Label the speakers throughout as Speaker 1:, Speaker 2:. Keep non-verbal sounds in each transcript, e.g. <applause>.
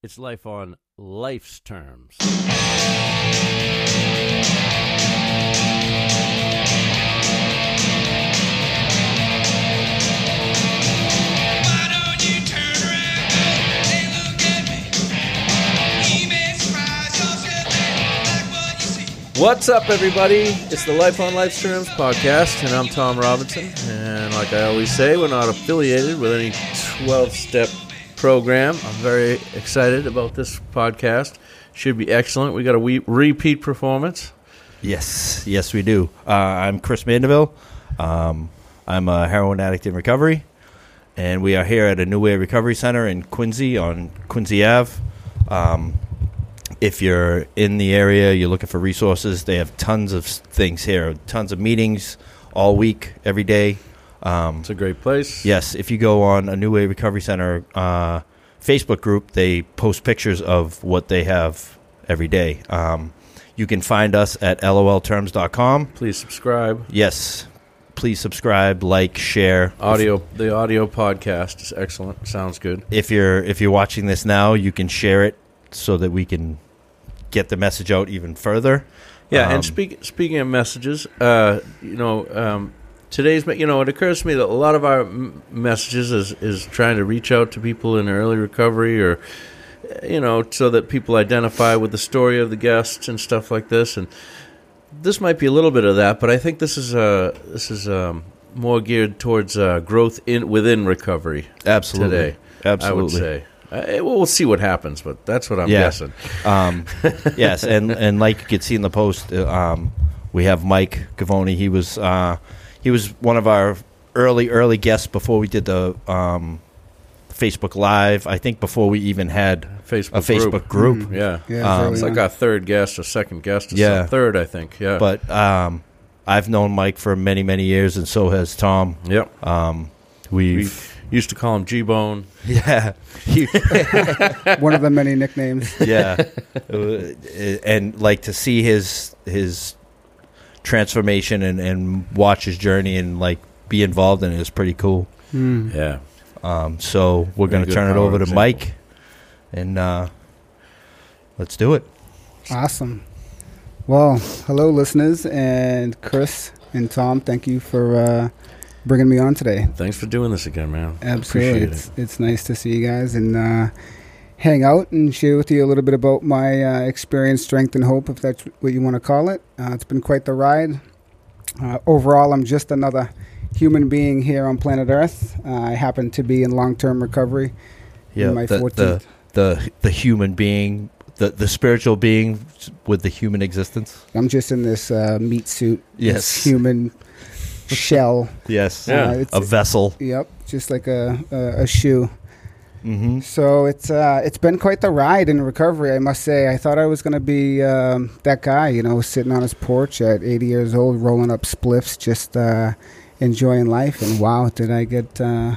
Speaker 1: It's life on life's terms.
Speaker 2: Why don't you turn around and look at me? You may surprise yourself and like what you see.
Speaker 1: What's up, everybody? It's the Life on Life's Terms podcast, and I'm Tom Robinson. And like I always say, we're not affiliated with any 12 step program. I'm very excited about this podcast. Should be excellent. We got a we- repeat performance.
Speaker 3: Yes, yes, we do. Uh, I'm Chris Mandeville. Um, I'm a heroin addict in recovery, and we are here at a New Way Recovery Center in Quincy on Quincy Ave. Um, if you're in the area, you're looking for resources, they have tons of things here, tons of meetings all week, every day. Um,
Speaker 1: It's a great place.
Speaker 3: Yes, if you go on a New Way Recovery Center uh, Facebook group, they post pictures of what they have every day. Um, you can find us at lolterms.com.
Speaker 1: Please subscribe.
Speaker 3: Yes, please subscribe, like, share.
Speaker 1: Audio, the audio podcast is excellent. Sounds good.
Speaker 3: If you're if you're watching this now, you can share it so that we can get the message out even further.
Speaker 1: Yeah,
Speaker 3: Um,
Speaker 1: and speak, speaking of messages, uh, you know, um, today's, you know, it occurs to me that a lot of our messages is, is trying to reach out to people in early recovery or, uh, you know, so that people identify with the story of the guests and stuff like this. And this might be a little bit of that, but I think this is, uh, this is um, more geared towards uh, growth in within recovery
Speaker 3: Absolutely,
Speaker 1: today.
Speaker 3: absolutely.
Speaker 1: I would say. Uh, well, we'll see what happens, but that's what I'm
Speaker 3: Yeah.
Speaker 1: guessing. <laughs>
Speaker 3: Um, yes, and and like you could see in the post, uh, um, we have Mike Govoni. He was uh, he was one of our early early guests before we did the um, Facebook Live. I think before we even had
Speaker 1: Facebook
Speaker 3: a Facebook
Speaker 1: group.
Speaker 3: group.
Speaker 1: Yeah.
Speaker 4: Yeah,
Speaker 3: Um,
Speaker 4: early
Speaker 1: It's like our third guest or second guest. Or
Speaker 3: Yeah.
Speaker 1: yeah, third, I think. Yeah,
Speaker 3: But um, I've known Mike for many many years, and so has Tom.
Speaker 1: yep,
Speaker 3: Um,
Speaker 1: we
Speaker 3: we've
Speaker 1: used to call him G Bone.
Speaker 3: yeah <laughs>
Speaker 4: one of the many nicknames.
Speaker 3: yeah, <laughs> and like to see his his transformation and and watch his journey and like be involved in it is pretty cool.
Speaker 4: Hmm.
Speaker 1: Yeah,
Speaker 3: Um, so we're
Speaker 1: Very
Speaker 3: going to turn it
Speaker 1: power
Speaker 3: over to
Speaker 1: example.
Speaker 3: Mike, and uh, let's do it.
Speaker 4: Awesome. Well, hello, listeners, and Chris and Tom. Thank you for uh, bringing me on today.
Speaker 1: thanks for doing this again, man.
Speaker 4: Absolutely,
Speaker 1: Appreciate
Speaker 4: it's it's nice to see you guys and uh, hang out and share with you a little bit about my uh, experience, strength, and hope, if that's what you want to call it. Uh, it's been quite the ride. Uh, overall, I'm just another human being here on planet Earth. Uh, I happen to be in long-term recovery.
Speaker 3: Yeah,
Speaker 4: in my
Speaker 3: the,
Speaker 4: 14th.
Speaker 3: the the the human being, the the spiritual being with the human existence.
Speaker 4: I'm just in this uh, meat suit,
Speaker 3: Yes.
Speaker 4: this human shell. <laughs>
Speaker 3: Yes,
Speaker 1: Yeah.
Speaker 4: Uh, it's,
Speaker 3: a vessel.
Speaker 4: Yep, just like a a, a shoe.
Speaker 3: Hmm
Speaker 4: So it's uh, it's been quite the ride in recovery, I must say. I thought I was going to be um, that guy, you know, sitting on his porch at 80 years old, rolling up spliffs, just uh, enjoying life. And wow, did I get uh,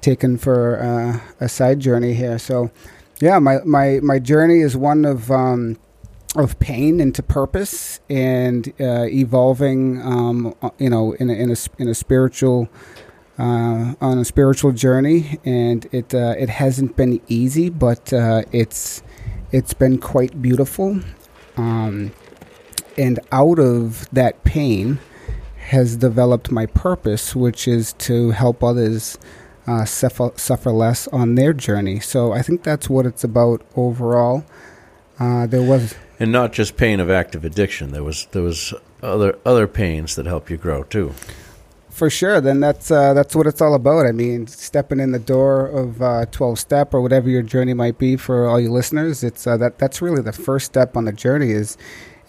Speaker 4: taken for uh, a side journey here? So, yeah, my my my journey is one of. Um, of pain into purpose and uh, evolving, um, uh, you know, in a, in a in a spiritual uh, on a spiritual journey, and it uh, it hasn't been easy, but uh, it's it's been quite beautiful. Um, and out of that pain has developed my purpose, which is to help others uh, suffer suffer less on their journey. So I think that's what it's about overall. Uh, there was
Speaker 1: And not just pain of active addiction. There was there was other other pains that help you grow too.
Speaker 4: For sure. Then that's uh, that's what it's all about. I mean, stepping in the door of uh, twelve step or whatever your journey might be for all you listeners. It's uh, that that's really the first step on the journey is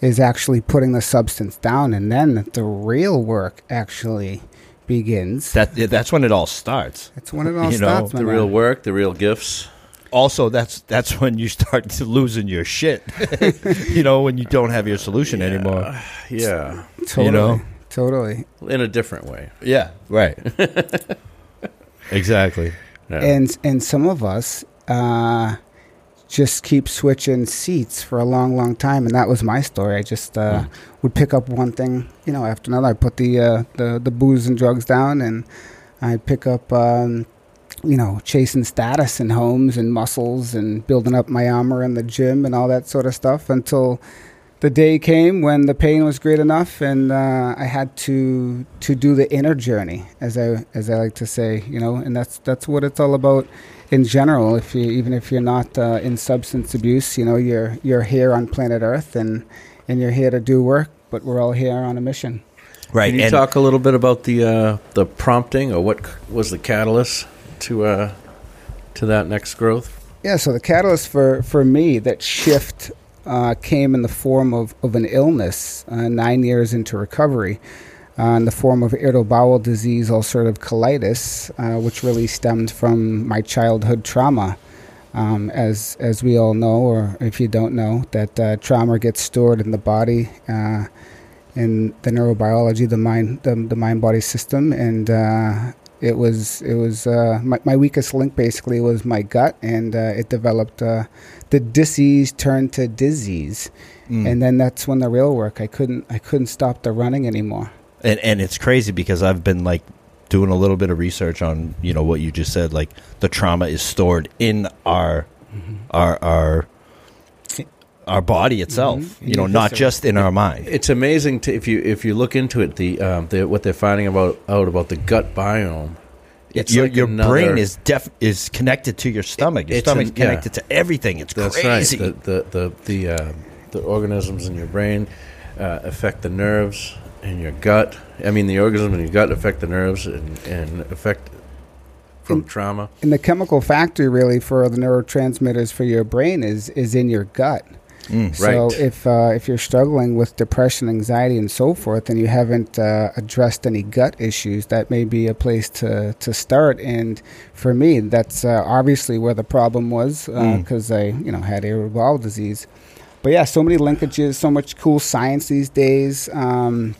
Speaker 4: is actually putting the substance down, and then the real work actually begins.
Speaker 3: That that's when it all starts.
Speaker 4: That's when it all <laughs>
Speaker 3: you
Speaker 4: starts. my
Speaker 1: The
Speaker 4: man.
Speaker 1: real work, the real gifts.
Speaker 3: Also, that's that's <laughs> when you start to losing your shit. <laughs> you know, when you don't have your solution anymore.
Speaker 1: Yeah,
Speaker 4: totally,
Speaker 3: you know?
Speaker 4: Totally.
Speaker 1: in a different way.
Speaker 3: Yeah, right. <laughs> exactly.
Speaker 1: Yeah.
Speaker 4: and and some of us uh, just keep switching seats for a long, long time, and that was my story. I just uh, would pick up one thing, you know, after another. I put the uh, the the booze and drugs down, and I'd pick up um, you know, chasing status and homes and muscles and building up my armor in the gym and all that sort of stuff until the day came when the pain was great enough and uh, I had to to do the inner journey, as I as I like to say, you know, and that's that's what it's all about in general. If you even if you're not uh, in substance abuse, you know, you're you're here on planet Earth and and you're here to do work, but we're all here on a mission.
Speaker 3: Right.
Speaker 1: Can you
Speaker 3: and
Speaker 1: talk a little bit about the uh, the prompting or what was the catalyst to uh, to that next growth?
Speaker 4: Yeah, so the catalyst for, for me, that shift uh, came in the form of, of an illness uh, nine years into recovery, uh, in the form of irritable bowel disease, ulcerative colitis, uh, which really stemmed from my childhood trauma. Um, as, as we all know, or if you don't know, that uh, trauma gets stored in the body, uh, in the neurobiology, the mind, the, the mind body system, and it was it was uh, my, my weakest link basically was my gut, and uh, it developed uh, the disease turned to disease,
Speaker 3: Mm.
Speaker 4: and then that's when the real work. I couldn't I couldn't stop the running anymore.
Speaker 3: and and it's crazy because I've been like doing a little bit of research on you know what you just said like the trauma is stored in our our our our body itself
Speaker 4: Mhm.
Speaker 3: you know not
Speaker 4: sir.
Speaker 3: just in our mind
Speaker 1: It's amazing to if you if you look into it the, um, the what they're finding about out about the gut biome. It's
Speaker 3: your,
Speaker 1: like
Speaker 3: your
Speaker 1: another-
Speaker 3: brain is def is connected to your stomach your
Speaker 1: It's
Speaker 3: stomach's
Speaker 1: an- yeah.
Speaker 3: connected to everything it's
Speaker 1: That's
Speaker 3: crazy
Speaker 1: right. The the the the, uh, the organisms in your brain uh, affect the nerves in your gut. I mean, the organisms in your gut affect the nerves and, and affect from
Speaker 4: And-
Speaker 1: trauma.
Speaker 4: And the chemical factory really for the neurotransmitters for your brain is is in your gut.
Speaker 3: Mm.
Speaker 4: So
Speaker 1: Right.
Speaker 4: if uh, if you're struggling with depression, anxiety, and so forth, and you haven't uh, addressed any gut issues, that may be a place to to start. And for me, that's uh, obviously where the problem was
Speaker 3: Mm.
Speaker 4: because I you know had irritable bowel disease. But yeah, so many linkages, so much cool science these days um,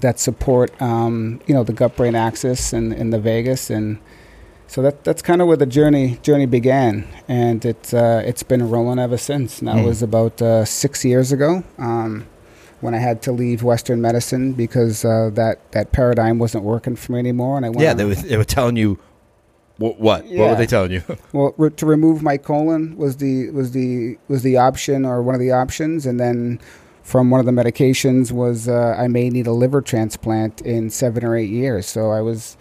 Speaker 4: that support um, you know the gut brain axis and, and the vagus and so that that's kind of where the journey journey began, and it's uh, it's been rolling ever since. Now it
Speaker 3: Mm.
Speaker 4: was about uh, six years ago um, when I had to leave Western medicine because uh, that that paradigm wasn't working for me anymore, and I went
Speaker 3: yeah they were, they were telling you what what, what were they telling you <laughs>
Speaker 4: well re- to remove my colon was the was the was the option or one of the options, and then from one of the medications was uh, I may need a liver transplant in seven or eight years. So I was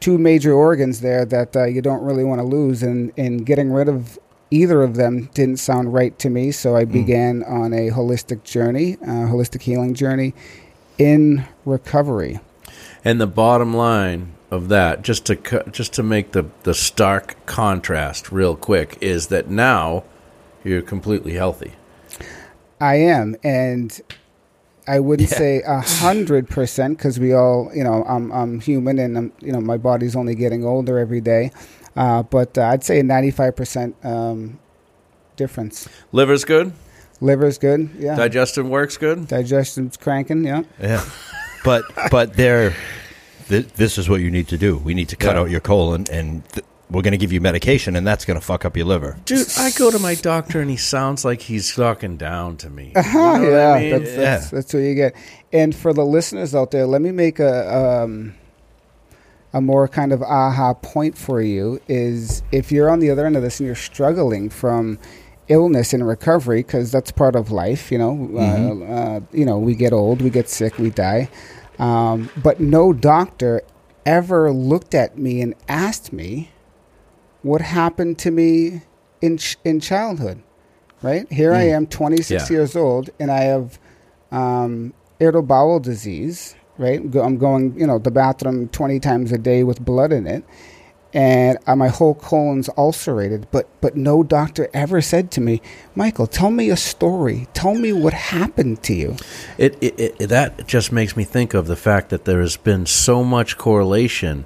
Speaker 4: two major organs there that uh, you don't really want to lose, and and getting rid of either of them didn't sound right to me. So I
Speaker 3: Mm.
Speaker 4: began on a holistic journey, uh, holistic healing journey, in recovery.
Speaker 1: And the bottom line of that, just to cu- just to make the the stark contrast real quick, is that now you're completely healthy.
Speaker 4: I am, and I wouldn't
Speaker 3: Yeah.
Speaker 4: say a hundred percent because we all, you know, I'm I'm human, and I'm, you know, my body's only getting older every day. Uh, but uh, I'd say a ninety-five percent um, difference.
Speaker 1: Liver's good.
Speaker 4: Liver's good, yeah.
Speaker 1: Digestion works good.
Speaker 4: Digestion's cranking, yeah.
Speaker 3: Yeah, <laughs> but but there, th- this is what you need to do. We need to cut
Speaker 1: Yeah.
Speaker 3: out your colon, and th- we're going to give you medication, and that's going to fuck up your liver.
Speaker 1: Dude, I go to my doctor and he sounds like he's talking down to me. You
Speaker 4: Uh-huh,
Speaker 1: know what
Speaker 4: yeah,
Speaker 1: I mean?
Speaker 4: that's, that's, that's what you get. And for the listeners out there, let me make a um, a more kind of aha point for you is if you're on the other end of this and you're struggling from illness and recovery because that's part of life, you know.
Speaker 3: Mhm.
Speaker 4: Uh, uh, you know, we get old, we get sick, we die. Um, but no doctor ever looked at me and asked me what happened to me in ch- in childhood. Right here, I
Speaker 3: Mm.
Speaker 4: am, 26
Speaker 1: Yeah.
Speaker 4: years old, and I have um, irritable bowel disease. Right, I'm going, you know, the bathroom 20 times a day with blood in it, and uh, my whole colon's ulcerated. But but no doctor ever said to me, Michael, tell me a story. Tell me what happened to you.
Speaker 1: It, it, it that just makes me think of the fact that there has been so much correlation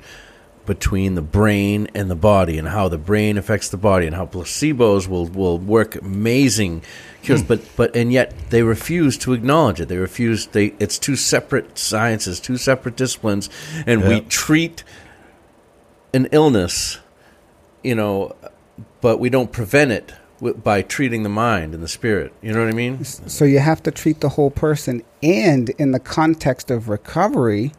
Speaker 1: between the brain and the body, and how the brain affects the body, and how placebos will, will work amazing cures. Hmm. But but and yet they refuse to acknowledge it. They refuse. They it's two separate sciences, two separate disciplines, and we treat an illness, you know, but we don't prevent it by treating the mind and the spirit. You know what I mean?
Speaker 4: So you have to treat the whole person, and in the context of recovery,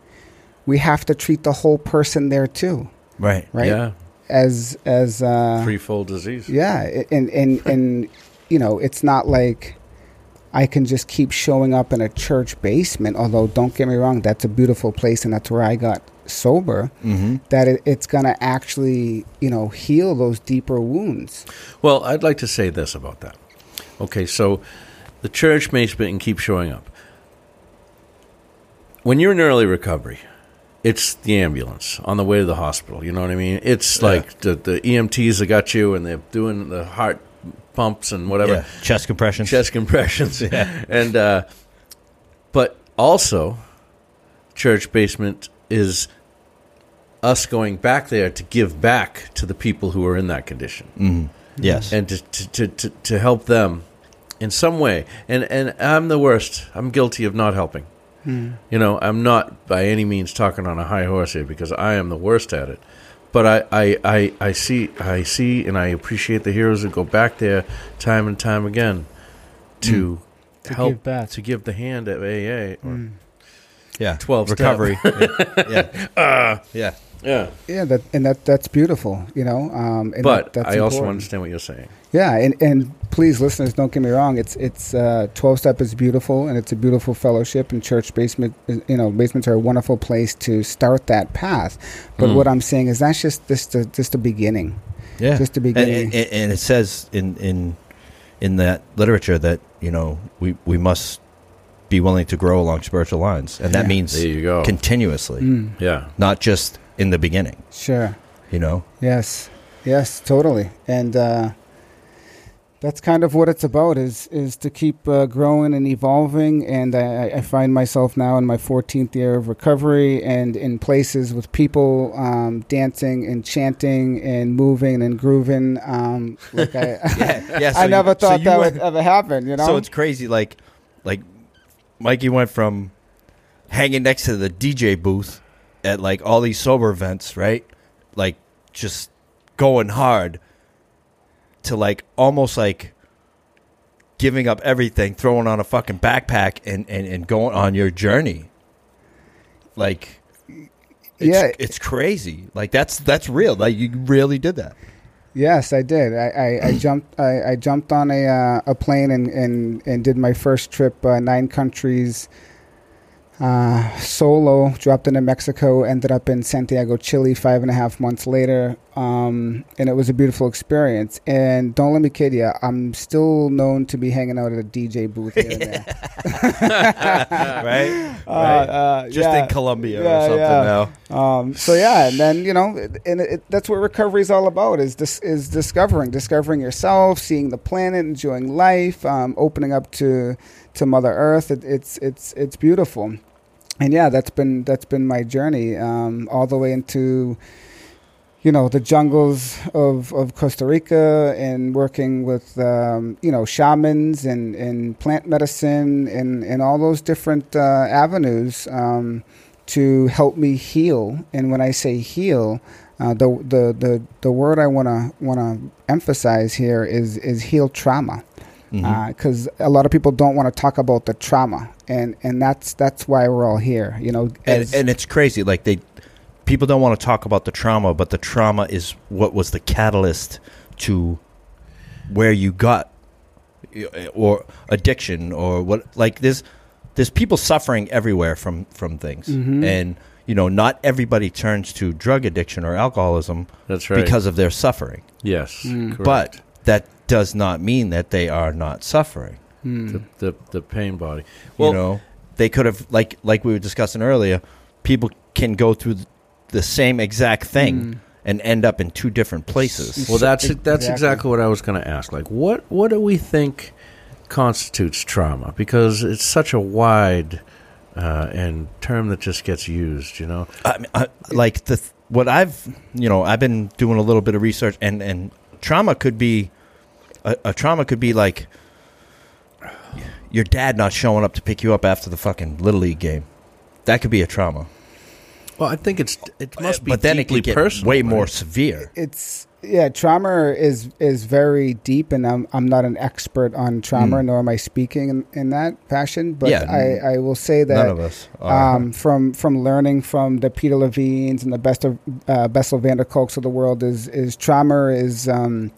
Speaker 4: we have to treat the whole person there too.
Speaker 3: Right.
Speaker 4: Right.
Speaker 1: Yeah.
Speaker 4: as as uh,
Speaker 1: Threefold disease.
Speaker 4: yeah, and and and you know, it's not like I can just keep showing up in a church basement. Although, don't get me wrong, that's a beautiful place, and that's where I got sober.
Speaker 3: Mm-hmm.
Speaker 4: That it, it's gonna actually, you know, heal those deeper wounds.
Speaker 1: Well, I'd like to say this about that. Okay, so the church basement and keep showing up. When you're in early recovery, it's the ambulance on the way to the hospital. You know what I mean? It's like the, the EMTs that got you and they're doing the heart pumps and whatever.
Speaker 3: Yeah. Chest compressions.
Speaker 1: chest compressions. <laughs>
Speaker 3: Yeah. <laughs>
Speaker 1: And uh, but also, church basement is us going back there to give back to the people who are in that condition
Speaker 3: Mm-hmm. Yes.
Speaker 1: and to, to, to, to, to help them in some way. And and I'm the worst. I'm guilty of not helping. You know, I'm not by any means talking on a high horse here because I am the worst at it. But I, I, I, I see I see and I appreciate the heroes that go back there time and time again to, mm.
Speaker 4: To
Speaker 1: help
Speaker 4: give back.
Speaker 1: to give the hand at AA or mm.
Speaker 3: yeah.
Speaker 1: 12
Speaker 3: recovery. <laughs> yeah. Yeah. Ah. yeah.
Speaker 1: yeah.
Speaker 4: Yeah, that and that that's beautiful, you know. Um, and
Speaker 1: But
Speaker 4: that, that's
Speaker 1: I also understand what you're saying.
Speaker 4: Yeah, and, and please, listeners, don't get me wrong. It's it's uh, twelve step is beautiful, and it's a beautiful fellowship. And church basement, you know, basements are a wonderful place to start that path. But
Speaker 1: Mm.
Speaker 4: what I'm saying is that's just this the, just the beginning.
Speaker 3: Yeah.
Speaker 4: Just the
Speaker 3: and,
Speaker 4: beginning.
Speaker 3: and, and it says in, in in that literature that you know we we must be willing to grow along spiritual lines, and that
Speaker 4: Yeah.
Speaker 3: means
Speaker 1: There you go.
Speaker 3: continuously,
Speaker 4: Mm,
Speaker 1: yeah.
Speaker 3: not just in the beginning.
Speaker 4: sure.
Speaker 3: You know.
Speaker 4: Yes. Yes. Totally. And uh, that's kind of what it's about is is to keep uh, growing and evolving. And I, I find myself now in my 14th year of recovery and in places with people um, dancing and chanting and moving and grooving. Um, <laughs> like I,
Speaker 3: Yeah, yeah. <laughs>
Speaker 4: I never thought
Speaker 3: you
Speaker 4: that
Speaker 3: went-
Speaker 4: would ever happen. You know.
Speaker 3: So it's crazy. Like, like Mikey went from hanging next to the DJ booth at like all these sober events, right? Like just going hard to like almost like giving up everything, throwing on a fucking backpack and and, and going on your journey. Like, it's,
Speaker 4: Yeah.
Speaker 3: it's crazy. Like that's that's real. Like you really did that.
Speaker 4: Yes, I did. I, I, I jumped. I, I jumped on a uh, a plane and, and, and did my first trip, uh, nine countries, uh, solo. Dropped into Mexico. Ended up in Santiago, Chile, five and a half months later. Um, and it was a beautiful experience. And don't let me kid you, I'm still known to be hanging out at a DJ booth here and there. <laughs> <laughs>
Speaker 3: right?
Speaker 4: Uh, uh,
Speaker 3: Just
Speaker 4: yeah.
Speaker 3: in Colombia
Speaker 4: Yeah,
Speaker 3: or something
Speaker 4: yeah.
Speaker 3: now.
Speaker 4: Um, so yeah, and then you know, and it, that's what recovery is all about: is this is discovering, discovering yourself, seeing the planet, enjoying life, um, opening up to to Mother Earth. It, it's it's it's beautiful, and yeah, that's been that's been my journey um, all the way into you know the jungles of, of Costa Rica and working with um, you know shamans and, and plant medicine and, and all those different uh, avenues um, to help me heal. And when I say heal, uh, the, the the the word I want to want to emphasize here is is heal trauma Because a lot of people don't want to talk about the trauma, and and that's that's why we're all here. You know,
Speaker 3: and, and it's crazy like they people don't want to talk about the trauma but the trauma is what was the catalyst to where you got uh, or addiction or what like there's there's people suffering everywhere from from things
Speaker 4: Mhm.
Speaker 3: and you know not everybody turns to drug addiction or alcoholism
Speaker 1: That's right.
Speaker 3: because of their suffering
Speaker 1: yes,
Speaker 4: Mm.
Speaker 1: correct.
Speaker 3: but that does not mean that they are not suffering
Speaker 4: Hmm.
Speaker 1: the, the the pain body. Well,
Speaker 3: you know they could have like like we were discussing earlier people can go through the same exact thing
Speaker 4: Mm.
Speaker 3: and end up in two different places
Speaker 1: Well, that's that's
Speaker 4: Exactly.
Speaker 1: exactly what I was going to ask. Like, what what do we think constitutes trauma? Because it's such a wide uh, and term that just gets used. You know,
Speaker 3: I I, like the what I've you know I've been doing a little bit of research and and trauma could be a, a trauma could be like your dad not showing up to pick you up after the fucking little league game that could be a trauma
Speaker 1: Well, I think it's it must be
Speaker 3: but then it
Speaker 1: deeply
Speaker 3: could get
Speaker 1: personal.
Speaker 3: way more
Speaker 1: right?
Speaker 3: severe.
Speaker 4: it's yeah trauma is is very deep and i'm, I'm not an expert on trauma nor am i speaking in, in that fashion but
Speaker 3: Yeah,
Speaker 4: I, I will say that
Speaker 3: None of us. Are.
Speaker 4: um, from from learning from the Peter Levines and the best of uh, Bessel van der Kolks of the world is is trauma is um,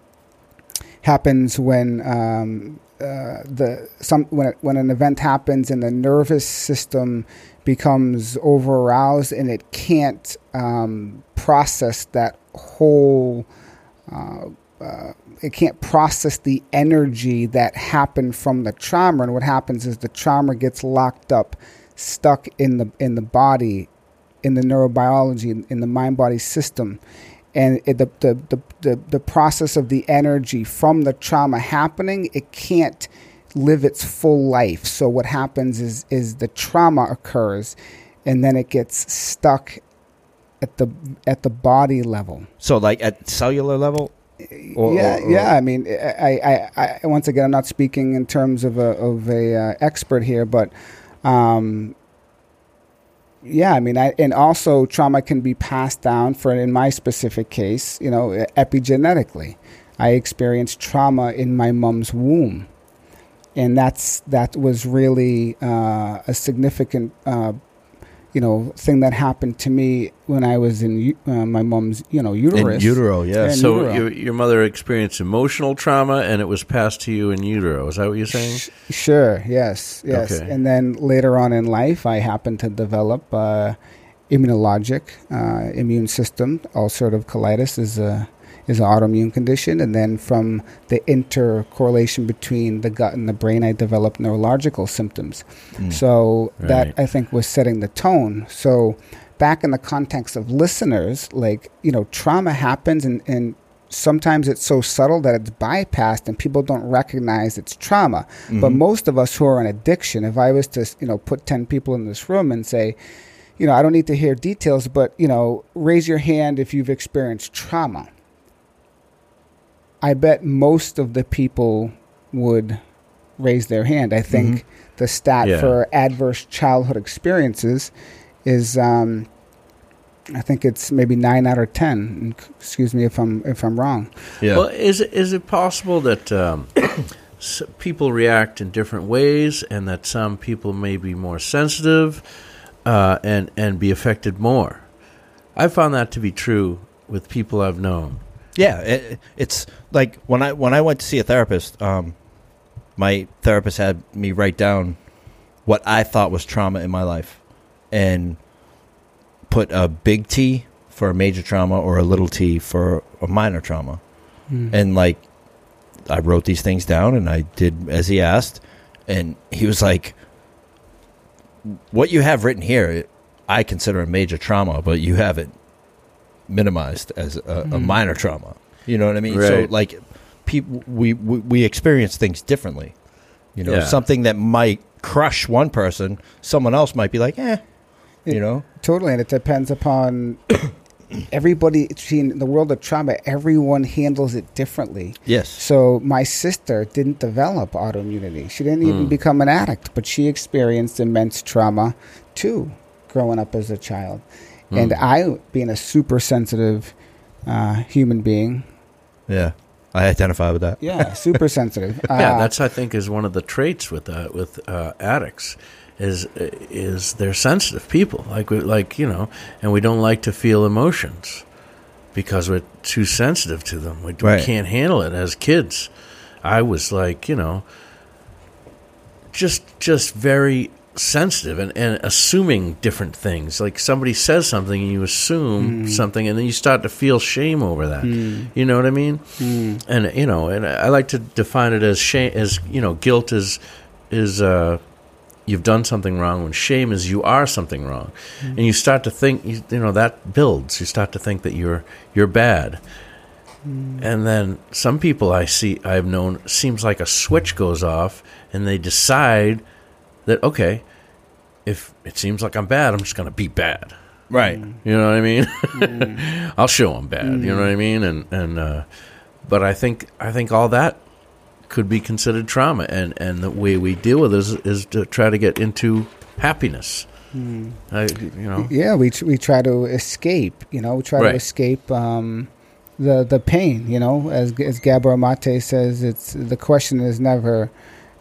Speaker 4: happens when um, uh, the some when when an event happens and the nervous system becomes over aroused and it can't um, process that whole uh, uh, it can't process the energy that happened from the trauma. And what happens is the trauma gets locked up stuck in the in the body in the neurobiology in the mind body system and it, the, the, the, the, the process of the energy from the trauma happening it can't live its full life so what happens is is the trauma occurs and then it gets stuck at the at the body level
Speaker 3: so, like at cellular level. Or-
Speaker 4: yeah,
Speaker 3: or- or-
Speaker 4: yeah. I mean, I, I, I, once again, I'm not speaking in terms of a of a uh, expert here, but, um, yeah, I mean, I, and also trauma can be passed down. For in my specific case, you know, epigenetically, I experienced trauma in my mom's womb, and that's that was really uh, a significant. Uh, you know, thing that happened to me when I was in uh, my mom's, you know, uterus.
Speaker 3: In utero, yeah.
Speaker 4: And
Speaker 1: So
Speaker 4: utero.
Speaker 1: your your mother experienced emotional trauma, and it was passed to you in utero. Is that what you're saying?
Speaker 4: Sh- Sure. Yes. Yes.
Speaker 1: Okay.
Speaker 4: And then later on in life, I happened to develop uh, immunologic uh, immune system. Ulcerative colitis is a is an autoimmune condition, and then from the intercorrelation between the gut and the brain, I developed neurological symptoms.
Speaker 3: Mm.
Speaker 4: So that I think was setting the tone. So back in the context of listeners, like you know, trauma happens, and and sometimes it's so subtle that it's bypassed and people don't recognize it's trauma. But
Speaker 3: Mhm.
Speaker 4: most of us who are in addiction, if I was to, you know, put 10 people in this room and say, you know, I don't need to hear details, but, you know, raise your hand if you've experienced trauma. I bet most of the people would raise their hand. I think the stat
Speaker 1: Yeah.
Speaker 4: for adverse childhood experiences is um, I think it's maybe 9 out of 10. Excuse me if I'm if I'm wrong.
Speaker 3: yeah.
Speaker 1: Well, is it, is it possible that um, <coughs> people react in different ways, and that some people may be more sensitive uh, and and be affected more? I found that to be true with people I've known.
Speaker 3: Yeah, it, it's like when I when I went to see a therapist, um, my therapist had me write down what I thought was trauma in my life, and put a big T for a major trauma or a little T for a minor trauma, and like I wrote these things down and I did as he asked, and he was like, "What you have written here, I consider a major trauma, but you have it minimized as a, a minor trauma." You know what I mean? So like, people we, we we experience things differently. You know,
Speaker 1: Yeah.
Speaker 3: something that might crush one person, someone else might be like, "Eh," you
Speaker 4: It-
Speaker 3: know.
Speaker 4: Totally, and it depends upon <coughs> everybody. See, in the world of trauma, everyone handles it differently.
Speaker 3: Yes.
Speaker 4: So my sister didn't develop autoimmunity. She didn't even
Speaker 1: Mm.
Speaker 4: become an addict, but she experienced immense trauma too, growing up as a child. And
Speaker 1: Mm.
Speaker 4: I, being a super sensitive uh, human being,
Speaker 3: Yeah. I identify with that.
Speaker 4: yeah, super <laughs> sensitive.
Speaker 1: yeah,
Speaker 4: uh,
Speaker 1: that's I think is one of the traits with uh, with uh, addicts is is they're sensitive people like we, like you know, and we don't like to feel emotions because we're too sensitive to them. We,
Speaker 3: Right.
Speaker 1: we can't handle it as kids. I was like you know, just just very sensitive and, and assuming different things. Like somebody says something and you assume hmm. something, and then you start to feel shame over that. Hmm. You know what I mean? Hmm. and you know, and I like to define it as shame as you know, guilt is is uh, you've done something wrong. When shame is you are something wrong, and you start to think you, you know that builds. You start to think that you're you're bad, and then some people I see I've known seems like a switch goes off, and they decide that okay, if it seems like I'm bad, I'm just going to be bad.
Speaker 3: Right.
Speaker 1: You know what I mean? <laughs> I'll show them bad. You know what I mean? And and uh, but I think I think all that could be considered trauma, and and the way we deal with it is, is to try to get into happiness. I, you know,
Speaker 4: Yeah, we tr- we try to escape. You know, we try
Speaker 1: Right.
Speaker 4: to escape um, the the pain. You know, as as Gabor Mate says, it's the question is never,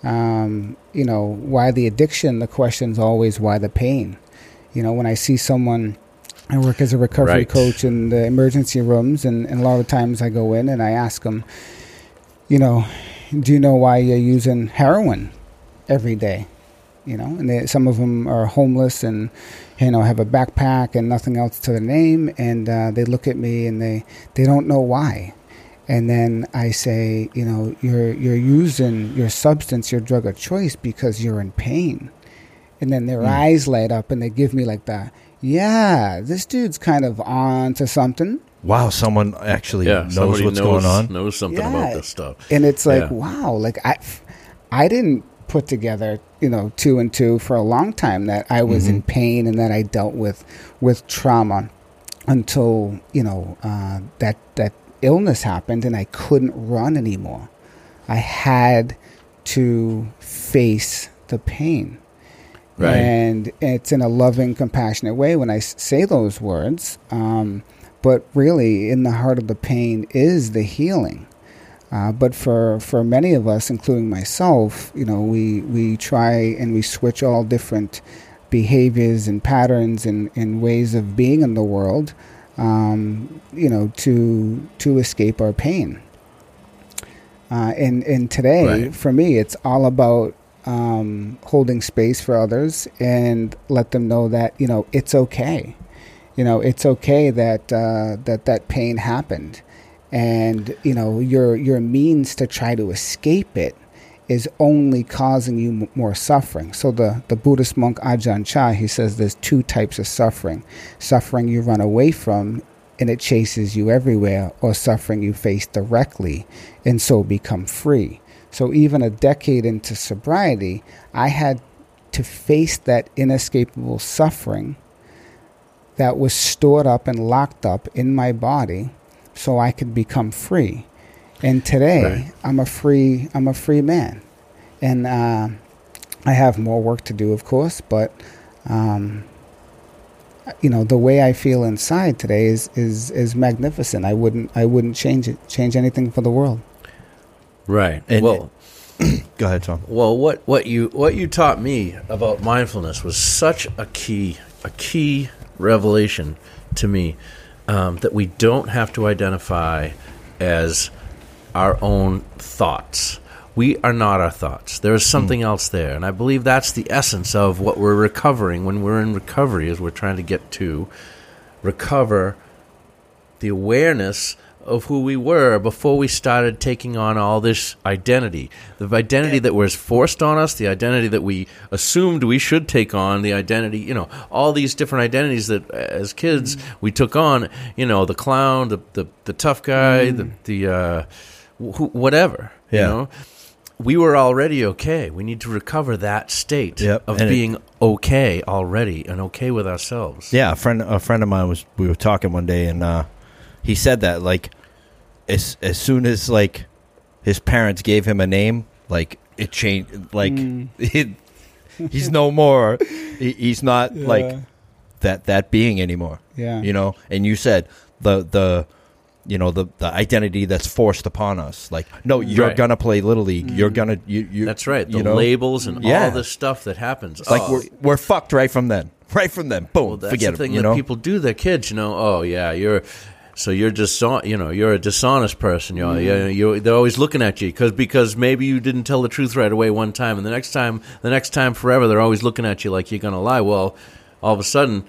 Speaker 4: um, you know, why the addiction. The question is always why the pain. You know, when I see someone, I work as a recovery
Speaker 1: Right.
Speaker 4: coach in the emergency rooms, and, and a lot of times I go in and I ask them, you know, do you know why you're using heroin every day? You know, and they, some of them are homeless and you know have a backpack and nothing else to their name, and uh, they look at me and they they don't know why. And then I say, you know, you're you're using your substance, your drug of choice because you're in pain. And then their eyes light up and they give me like the, yeah, this dude's kind of on to something.
Speaker 3: Wow, someone actually
Speaker 1: yeah,
Speaker 3: knows what's
Speaker 1: knows,
Speaker 3: going on.
Speaker 1: knows something
Speaker 4: Yeah.
Speaker 1: about this stuff.
Speaker 4: and it's like
Speaker 1: Yeah.
Speaker 4: wow like i i didn't put together you know two and two for a long time that i was in pain and that i dealt with with trauma until you know uh, that that illness happened and i couldn't run anymore i had to face the pain
Speaker 1: Right.
Speaker 4: and it's in a loving, compassionate way when I say those words. Um, but really, in the heart of the pain is the healing. Uh, but for, for many of us, including myself, you know, we, we try and we switch all different behaviors and patterns and, and ways of being in the world, um, you know, to to escape our pain. Uh, and and today,
Speaker 1: Right.
Speaker 4: for me, it's all about um, holding space for others and let them know that you know it's okay. You know, it's okay that uh, that that pain happened, and you know your your means to try to escape it is only causing you more suffering. So the the Buddhist monk Ajahn Chah he says there's two types of suffering: suffering you run away from and it chases you everywhere, or suffering you face directly and so become free. So even a decade into sobriety, I had to face that inescapable suffering that was stored up and locked up in my body so I could become free. And today
Speaker 1: Right.
Speaker 4: I'm a free I'm a free man. And uh, I have more work to do of course, but um, you know the way I feel inside today is, is is magnificent. I wouldn't I wouldn't change it change anything for the world.
Speaker 1: Right.
Speaker 3: And-
Speaker 1: well, <clears throat>
Speaker 3: Go ahead, Tom.
Speaker 1: well, what what you what you taught me about mindfulness was such a key a key revelation to me um, that we don't have to identify as our own thoughts. We are not our thoughts. There is something else there, and I believe that's the essence of what we're recovering when we're in recovery. Is we're trying to get to recover the awareness of who we were before we started taking on all this identity. The identity that was forced on us, the identity that we assumed we should take on, the identity, you know, all these different identities that uh, as kids we took on, you know, the clown, the the, the tough guy, the the uh, wh- whatever, you
Speaker 3: Yeah.
Speaker 1: know. We were already okay. We need to recover that state
Speaker 3: Yep,
Speaker 1: of
Speaker 3: and it-
Speaker 1: being okay already and okay with ourselves.
Speaker 3: Yeah, a friend a friend of mine was we were talking one day and uh, he said that like as as soon as like his parents gave him a name, like it changed like <laughs> it, he's no more he, he's not like that that being anymore.
Speaker 4: Yeah.
Speaker 3: You know, and you said the the you know the the identity that's forced upon us. Like no, you're
Speaker 1: Right.
Speaker 3: gonna play little league. You're gonna you, you
Speaker 1: That's right. The
Speaker 3: you know?
Speaker 1: labels and
Speaker 3: Yeah.
Speaker 1: all the stuff that happens.
Speaker 3: like
Speaker 1: Oh,
Speaker 3: we're we're fucked right from then. <laughs> Right from then. Boom.
Speaker 1: well, that's
Speaker 3: forget
Speaker 1: the thing
Speaker 3: it. You
Speaker 1: that
Speaker 3: know.
Speaker 1: people do. Their kids, you know. Oh yeah, you're. So you're just you know you're a dishonest person. You know,
Speaker 3: Mm-hmm.
Speaker 1: you they're always looking at you because because maybe you didn't tell the truth right away one time, and the next time the next time forever they're always looking at you like you're gonna lie. Well, all of a sudden,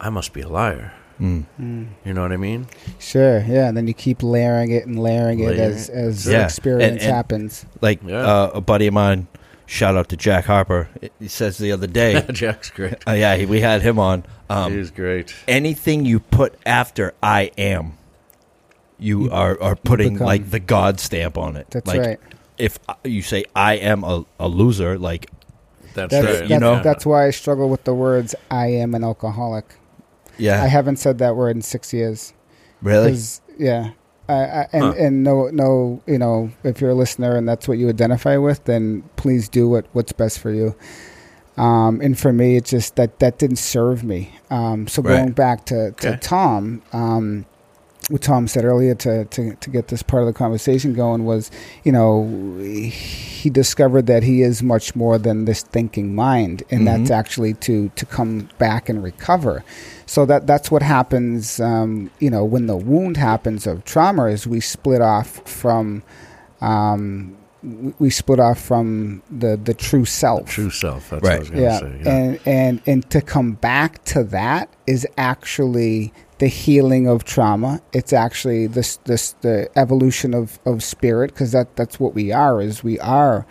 Speaker 1: I must be a liar.
Speaker 3: Mm.
Speaker 1: You know what I mean?
Speaker 4: Sure, yeah. And then you keep layering it and layering it
Speaker 1: Layering
Speaker 4: as
Speaker 1: it.
Speaker 4: as
Speaker 3: Yeah,
Speaker 4: experience
Speaker 3: and- and-
Speaker 4: happens.
Speaker 3: like
Speaker 1: Yeah.
Speaker 3: uh, a buddy of mine shout out to jack harper he says the other day <laughs>
Speaker 1: Jack's great.
Speaker 3: uh, yeah he, we had him on um,
Speaker 1: He's great.
Speaker 3: anything you put after i am you are, are putting
Speaker 4: become-
Speaker 3: like the god stamp on it
Speaker 4: That's
Speaker 3: like
Speaker 4: right.
Speaker 3: if uh, you say i am a, a loser like
Speaker 1: That's,
Speaker 4: That's
Speaker 1: right.
Speaker 4: that's,
Speaker 3: you know?
Speaker 4: that's why I struggle with the words "I am an alcoholic."
Speaker 3: Yeah
Speaker 4: I haven't said that word in six years.
Speaker 3: really
Speaker 4: Yeah. I, I, and
Speaker 1: Huh.
Speaker 4: and no no you know if you're a listener and that's what you identify with then please do what what's best for you. Um, and for me, it's just that that didn't serve me. Um, so
Speaker 3: Right.
Speaker 4: going back to, to
Speaker 1: Okay.
Speaker 4: Tom, um, what Tom said earlier to, to, to get this part of the conversation going was, you know, he discovered that he is much more than this thinking mind, and that's
Speaker 3: Mhm.
Speaker 4: actually to to come back and recover. So that that's what happens, um, you know, when the wound happens of trauma is we split off from, um, we- we split off from the the true self.
Speaker 1: True self. That's
Speaker 3: Right.
Speaker 1: what I was
Speaker 4: Yeah,
Speaker 1: say. Yeah.
Speaker 4: and and and to come back to that is actually the healing of trauma. It's actually this this the evolution of of spirit because that that's what we are. Is we are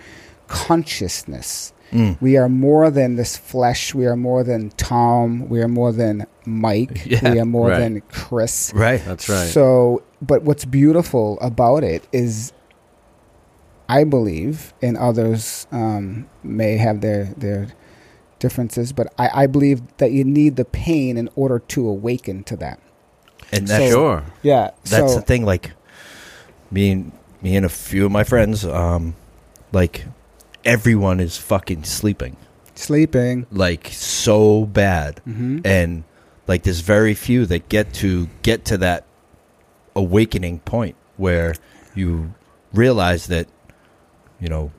Speaker 4: consciousness.
Speaker 3: Mm.
Speaker 4: We are more than this flesh. We are more than Tom. We are more than Mike. <laughs>
Speaker 3: Yeah,
Speaker 4: we are more
Speaker 1: right.
Speaker 4: than Chris.
Speaker 3: Right.
Speaker 1: That's right.
Speaker 4: So, but what's beautiful about it is, I believe, and others um, may have their their differences, but I, I believe that you need the pain in order to awaken to that.
Speaker 3: And that's
Speaker 4: So-
Speaker 1: sure.
Speaker 4: Yeah,
Speaker 3: that's
Speaker 4: so,
Speaker 3: the thing. Like me and me and a few of my friends, um, like everyone is fucking sleeping,
Speaker 4: sleeping.
Speaker 3: like so bad,
Speaker 4: hmm
Speaker 3: and like there's very few that get to get to that awakening point where you realize that you know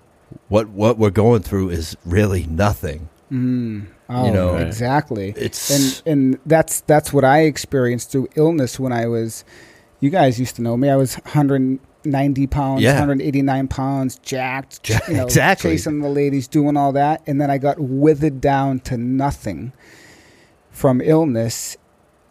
Speaker 3: what what we're going through is really nothing.
Speaker 4: Mm. Oh,
Speaker 3: know,
Speaker 4: exactly.
Speaker 3: It's
Speaker 4: and and that's that's what I experienced through illness when I was. You guys used to know me. I was 190 pounds,
Speaker 3: Yeah.
Speaker 4: 189 pounds, jacked,
Speaker 3: Ja-
Speaker 4: you know,
Speaker 3: exactly.
Speaker 4: chasing the ladies, doing all that, and then I got withered down to nothing from illness,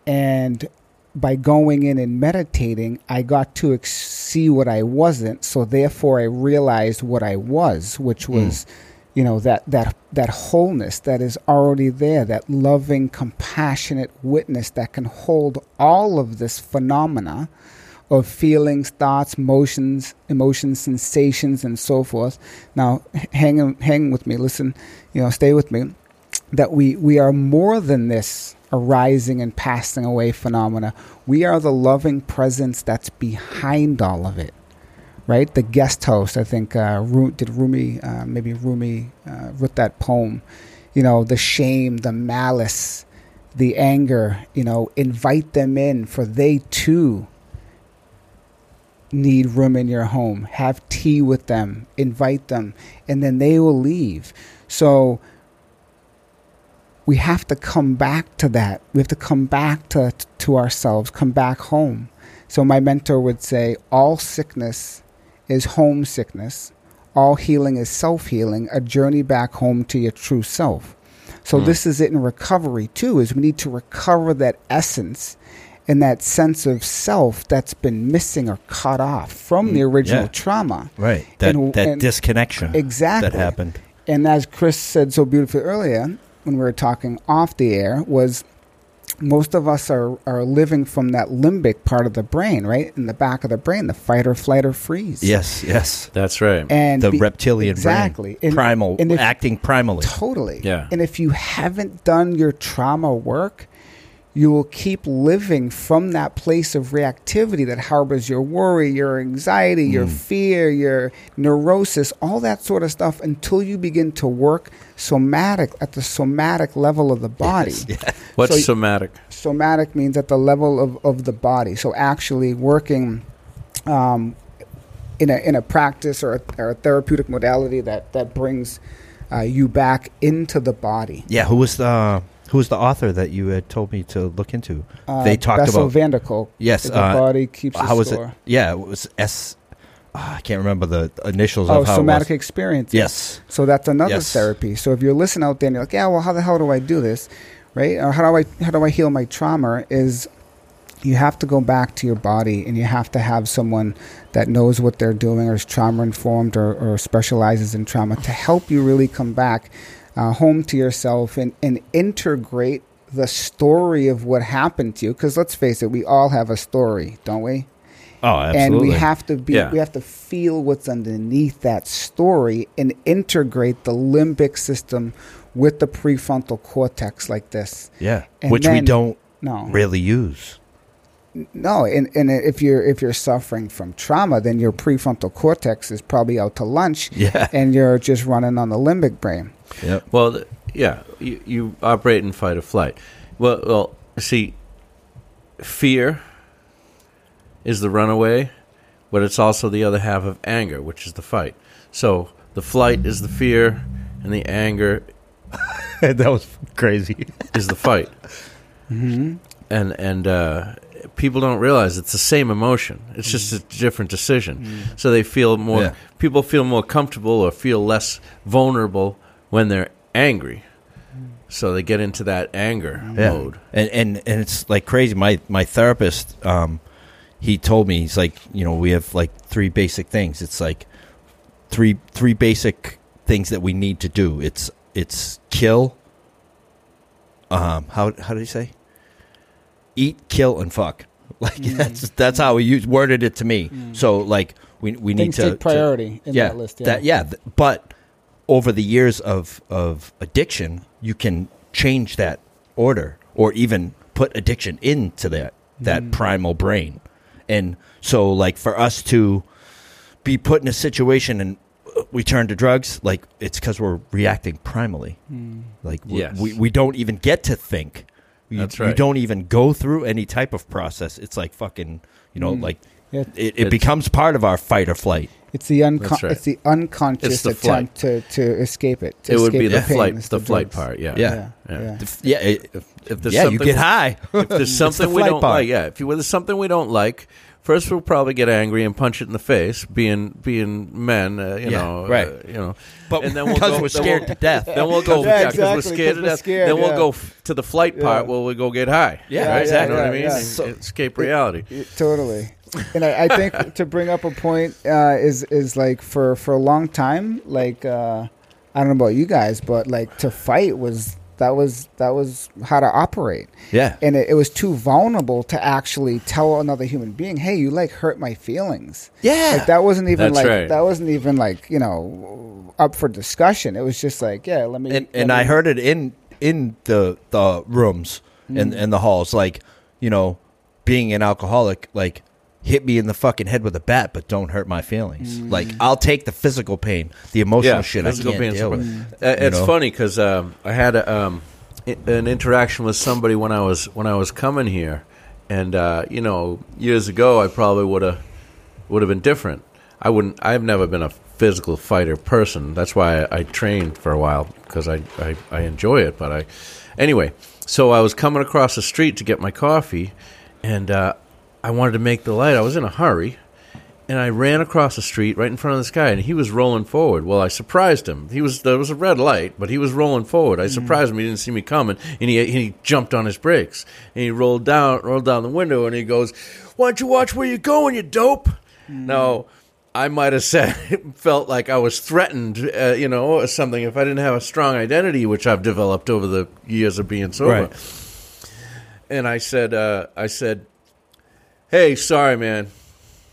Speaker 4: and by going in and meditating, I got to ex- see what I wasn't. So therefore, I realized what I was, which was, you know, that that that wholeness that is already there, that loving, compassionate witness that can hold all of this phenomena of feelings, thoughts, motions, emotions, sensations, and so forth. Now, hang hang with me. Listen, you know, stay with me. That we we are more than this arising and passing away phenomena. We are the loving presence that's behind all of it. Right, the guest host. I think uh, did Rumi, uh, maybe Rumi uh, wrote that poem. You know, the shame, the malice, the anger. You know, invite them in, for they too need room in your home. Have tea with them, invite them, and then they will leave. So we have to come back to that. We have to come back to to ourselves, come back home. So my mentor would say all sickness is homesickness. All healing is self-healing, a journey back home to your true self. So
Speaker 1: Mm.
Speaker 4: this is it in recovery too is we need to recover that essence and that sense of self that's been missing or cut off from the
Speaker 3: Mm,
Speaker 4: original
Speaker 3: yeah.
Speaker 4: trauma.
Speaker 3: right that
Speaker 4: And-
Speaker 3: that
Speaker 4: and-
Speaker 3: disconnection
Speaker 4: Exactly.
Speaker 3: that happened.
Speaker 4: And as Chris said so beautifully earlier when we were talking off the air was most of us are, are living from that limbic part of the brain, right? In the back of the brain, the fight or flight or freeze.
Speaker 3: Yes, yes.
Speaker 1: That's right.
Speaker 4: And
Speaker 3: The
Speaker 4: be-
Speaker 3: reptilian
Speaker 4: exactly.
Speaker 3: brain,
Speaker 4: And-
Speaker 3: primal,
Speaker 4: and if-
Speaker 3: acting primally.
Speaker 4: Totally.
Speaker 1: Yeah.
Speaker 4: And if you haven't done your trauma work, you will keep living from that place of reactivity that harbors your worry, your anxiety, your
Speaker 3: Mm.
Speaker 4: fear, your neurosis, all that sort of stuff until you begin to work somatic at the somatic level of the body.
Speaker 3: Yes.
Speaker 1: What's
Speaker 4: so-
Speaker 1: somatic?
Speaker 4: Somatic means at the level of, of the body. So actually working um, in a in a practice or a, or a therapeutic modality that that brings uh, you back into the body.
Speaker 3: Yeah, who was the who was the author that you had told me to look into?
Speaker 4: Uh,
Speaker 3: They talked
Speaker 4: Bessel
Speaker 3: about-
Speaker 4: van der Kolk.
Speaker 3: Yes,
Speaker 4: The
Speaker 3: uh,
Speaker 4: body keeps
Speaker 3: how was it? Yeah, it was S. ah, I can't remember the initials
Speaker 4: Oh,
Speaker 3: of how
Speaker 4: somatic
Speaker 3: it was.
Speaker 4: experience.
Speaker 3: Yes.
Speaker 4: So that's another
Speaker 3: Yes.
Speaker 4: therapy. So if you're listening out there and you're like, yeah, well, how the hell do I do this, right? Or how do I how do I heal my trauma? Is you have to go back to your body and you have to have someone that knows what they're doing or is trauma informed or, or specializes in trauma to help you really come back uh, home to yourself and, and integrate the story of what happened to you. Because let's face it, we all have a story, don't we?
Speaker 3: Oh, absolutely.
Speaker 4: and we have to be
Speaker 1: Yeah.
Speaker 4: we have to feel what's underneath that story and integrate the limbic system with the prefrontal cortex like this
Speaker 3: yeah,
Speaker 4: and
Speaker 3: which we don't
Speaker 4: no
Speaker 3: really use.
Speaker 4: No and, and if you're if you're suffering from trauma then your prefrontal cortex is probably out to lunch
Speaker 3: Yeah.
Speaker 4: and you're just running on the limbic brain
Speaker 3: Yep.
Speaker 1: Well, th- yeah, you, you operate in fight or flight. Well, well, see, fear is the runaway, but it's also the other half of anger, which is the fight. So the flight is the fear, and the anger <laughs>
Speaker 3: that was crazy.
Speaker 1: is the fight.
Speaker 4: Mm-hmm.
Speaker 1: And and uh, people don't realize it's the same emotion. It's just a different decision. So they feel more.
Speaker 3: Yeah.
Speaker 1: People feel more comfortable or feel less vulnerable when they're angry. So they get into that anger
Speaker 3: Yeah.
Speaker 1: mode.
Speaker 3: And and and it's like crazy. My my therapist, um, he told me he's like, you know, we have like three basic things. It's like three three basic things that we need to do. It's it's kill. Um, how how did he say? Eat, kill, and fuck. <laughs> Like that's that's how he used worded it to me. So like we we need to
Speaker 4: take
Speaker 3: to-
Speaker 4: priority in
Speaker 3: yeah,
Speaker 4: that list. Yeah.
Speaker 3: That, yeah, th- but over the years of of addiction, you can change that order or even put addiction into that that
Speaker 4: Mm.
Speaker 3: primal brain. And so like for us to be put in a situation and uh, we turn to drugs, like it's cuz we're reacting primally.
Speaker 4: Mm.
Speaker 3: Like we,
Speaker 1: Yes.
Speaker 3: we we don't even get to think. You,
Speaker 1: That's
Speaker 3: You don't even go through any type of process. It's like fucking, you know,
Speaker 4: Mm.
Speaker 3: like
Speaker 4: Yeah.
Speaker 3: it, it becomes part of our fight or flight.
Speaker 4: It's the uncon-
Speaker 1: That's right.
Speaker 4: It's the unconscious
Speaker 1: It's the
Speaker 4: attempt to, to escape it. To
Speaker 1: it would
Speaker 4: escape
Speaker 1: be the
Speaker 4: pain.
Speaker 1: flight,
Speaker 4: It's
Speaker 1: the, flight part. Yeah,
Speaker 3: Yeah.
Speaker 4: Yeah.
Speaker 1: Yeah.
Speaker 4: yeah.
Speaker 3: The Yeah, it,
Speaker 1: If, if there's
Speaker 3: yeah, you get high. <laughs>
Speaker 1: if there's something we don't
Speaker 3: part.
Speaker 1: like, yeah. If you, there's something we don't like, first we'll probably get angry and punch it in the face, being being men, uh, you
Speaker 3: Yeah,
Speaker 1: know,
Speaker 3: right.
Speaker 1: uh, you know.
Speaker 3: But
Speaker 1: And then we'll
Speaker 3: because
Speaker 1: go-
Speaker 3: we're scared
Speaker 1: we'll-
Speaker 3: to death.
Speaker 1: Then we'll go, <laughs>
Speaker 4: Yeah, exactly,
Speaker 1: we're scared to death.
Speaker 4: scared,
Speaker 1: then we'll
Speaker 4: yeah.
Speaker 1: go f- to the flight part where we go get high.
Speaker 3: Yeah,
Speaker 1: right?
Speaker 3: exactly.
Speaker 1: You know what I mean?
Speaker 3: So-
Speaker 1: escape reality.
Speaker 4: Y- Totally. And I, I <laughs> think to bring up a point uh, is is like for for a long time, like uh, I don't know about you guys, but like to fight was that was that was how to operate,
Speaker 3: Yeah.
Speaker 4: and it, it was too vulnerable to actually tell another human being, "Hey, you like hurt my feelings."
Speaker 3: Yeah.
Speaker 4: Like that wasn't even
Speaker 1: That's
Speaker 4: like
Speaker 1: right.
Speaker 4: that wasn't even like you know up for discussion. It was just like, yeah, let me.
Speaker 3: and
Speaker 4: let
Speaker 3: and I heard it in in the the rooms and and mm-hmm. the halls, like you know, being an alcoholic, like hit me in the fucking head with a bat, but don't hurt my feelings. Like I'll take the physical pain, the emotional shit I can't deal
Speaker 1: the-
Speaker 3: with.
Speaker 1: Uh, it's
Speaker 3: know?
Speaker 1: funny because um, I had a, um, an interaction with somebody when I was when I was coming here, and uh, you know, years ago I probably would have would have been different. I wouldn't. I've never been a physical fighter person. That's why I, I trained for a while because I, I I enjoy it. But I anyway. So I was coming across the street to get my coffee, and uh, I wanted to make the light. I was in a hurry, and I ran across the street right in front of this guy, and he was rolling forward. Well, I surprised him. He was there was a red light, but he was rolling forward. I surprised him. He didn't see me coming, and he he jumped on his brakes and he rolled down rolled down the window, and he goes, "Why don't you watch where you're going, you dope?" No. I might have said <laughs> felt like I was threatened, uh, you know, or something if I didn't have a strong identity, which I've developed over the years of being sober.
Speaker 3: Right.
Speaker 1: And I said, uh, I said, "Hey, sorry, man."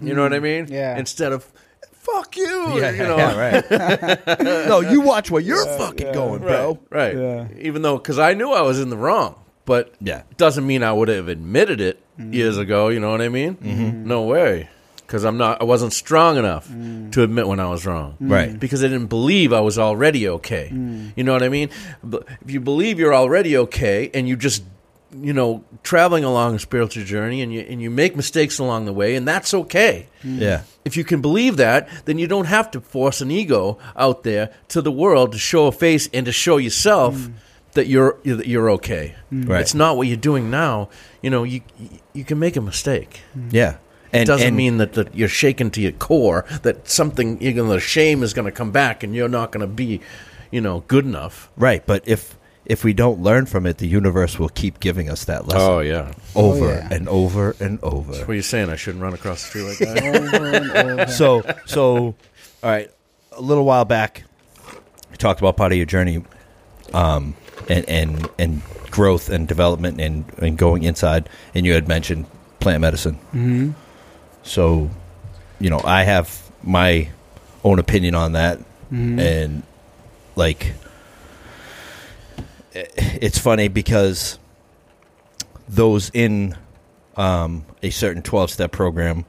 Speaker 1: You know what I mean?
Speaker 4: Yeah.
Speaker 1: Instead of "fuck you,"
Speaker 3: Yeah,
Speaker 1: you know,
Speaker 3: yeah, right. <laughs> no, you watch where you're fucking going,
Speaker 1: right,
Speaker 3: bro.
Speaker 1: right.
Speaker 4: Yeah.
Speaker 1: Even though, because I knew I was in the wrong, but
Speaker 3: Yeah.
Speaker 1: doesn't mean I would have admitted it
Speaker 4: Mm-hmm.
Speaker 1: years ago. You know what I mean? No way, because I'm not. I wasn't strong enough
Speaker 4: Mm.
Speaker 1: to admit when I was wrong.
Speaker 3: Right.
Speaker 1: Because I didn't believe I was already okay.
Speaker 4: Mm.
Speaker 1: You know what I mean? If you believe you're already okay, and you just you know traveling along a spiritual journey, and you and you make mistakes along the way, and that's okay. Mm.
Speaker 3: Yeah.
Speaker 1: If you can believe that, then you don't have to force an ego out there to the world to show a face and to show yourself mm. that you're that you're okay. Mm.
Speaker 3: Right.
Speaker 1: It's not what you're doing now. You know, you you can make a mistake.
Speaker 3: Yeah. And
Speaker 1: It doesn't
Speaker 3: and,
Speaker 1: mean that, that you're shaken to your core. That something you're gonna the shame is going to come back, and you're not going to be, you know, good enough.
Speaker 3: right, but if if we don't learn from it, the universe will keep giving us that lesson
Speaker 1: Oh yeah.
Speaker 3: over
Speaker 4: Oh, yeah.
Speaker 3: and over and over.
Speaker 1: That's what you're you saying? I shouldn't run across the street like that.
Speaker 4: Over and over.
Speaker 3: so so all right a little while back we talked about part of your journey um and and and growth and development and and going inside and you had mentioned plant medicine
Speaker 4: Mhm.
Speaker 3: so you know i have my own opinion on that
Speaker 4: Mhm.
Speaker 3: and like i- it's funny because those in um, a certain 12 step program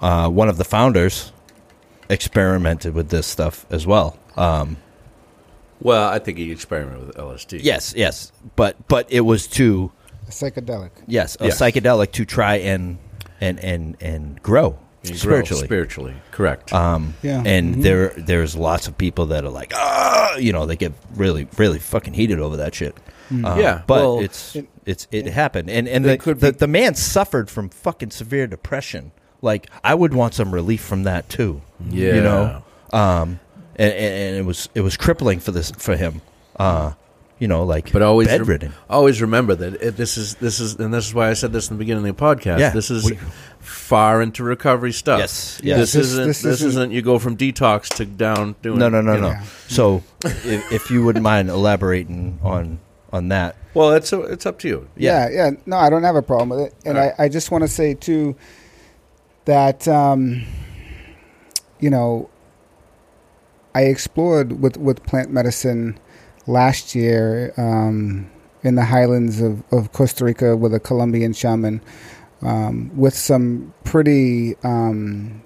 Speaker 3: uh, one of the founders experimented with this stuff as well um,
Speaker 1: Well, I think he experimented with LSD.
Speaker 3: Yes, yes, but but it was to a
Speaker 4: Psychedelic.
Speaker 3: yes, a
Speaker 1: Yes.
Speaker 3: psychedelic to try and and and and grow
Speaker 1: He grew
Speaker 3: spiritually.
Speaker 1: Spiritually, correct.
Speaker 3: Um,
Speaker 4: Yeah.
Speaker 3: and
Speaker 4: Mhm.
Speaker 3: there there's lots of people that are like, ah, you know, they get really really fucking heated over that shit. Uh,
Speaker 1: Yeah,
Speaker 3: but
Speaker 1: well,
Speaker 3: it's
Speaker 4: it-
Speaker 3: it's it happened, and and the,
Speaker 1: could
Speaker 3: the
Speaker 1: be-
Speaker 3: the man suffered from fucking severe depression. Like I would want some relief from that too.
Speaker 1: yeah.
Speaker 3: you know, um, and, and, and it was it was crippling for this for him. Uh, you know, like
Speaker 1: But always rem-
Speaker 3: bedridden.
Speaker 1: always remember that it, this is this is and this is why I said this in the beginning of the podcast.
Speaker 3: Yeah,
Speaker 1: this is
Speaker 3: we-
Speaker 1: far into recovery stuff.
Speaker 3: Yes,
Speaker 4: Yeah,
Speaker 1: This,
Speaker 4: this-
Speaker 1: isn't
Speaker 4: this
Speaker 1: this,
Speaker 4: isn't-
Speaker 1: isn't you go from detox to down doing
Speaker 3: no, no, no,
Speaker 1: you know.
Speaker 3: no. So, if, if you wouldn't mind elaborating on on that,
Speaker 1: Well, it's it's up to you.
Speaker 4: Yeah, yeah. No, I don't have a problem with it. And
Speaker 1: All right.
Speaker 4: I, I just want to say, too, that, um, you know, I explored with, with plant medicine last year um, in the highlands of, of Costa Rica with a Colombian shaman um, with some pretty um,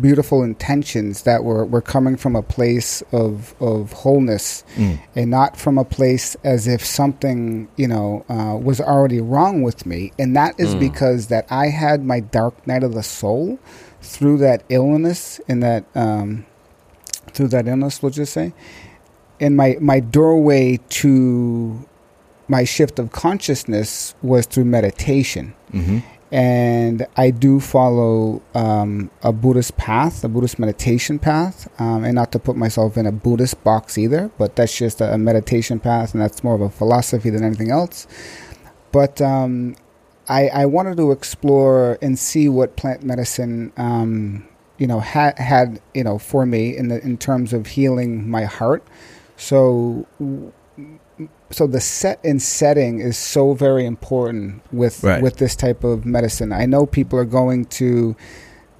Speaker 4: beautiful intentions that were, were coming from a place of, of wholeness
Speaker 3: Mm.
Speaker 4: and not from a place as if something you know uh, was already wrong with me and that is
Speaker 1: Mm.
Speaker 4: because that i had my dark night of the soul through that illness and that um, through that illness we'll just say and my my doorway to my shift of consciousness was through meditation
Speaker 3: hmm
Speaker 4: and I do follow um, a Buddhist path, a Buddhist meditation path, um, and not to put myself in a Buddhist box either, but that's just a, a meditation path, and that's more of a philosophy than anything else. But um, I, I wanted to explore and see what plant medicine, um, you know, had had you know for me in the in terms of healing my heart. So so the set and setting is so very important with
Speaker 3: Right.
Speaker 4: with this type of medicine. I know people are going to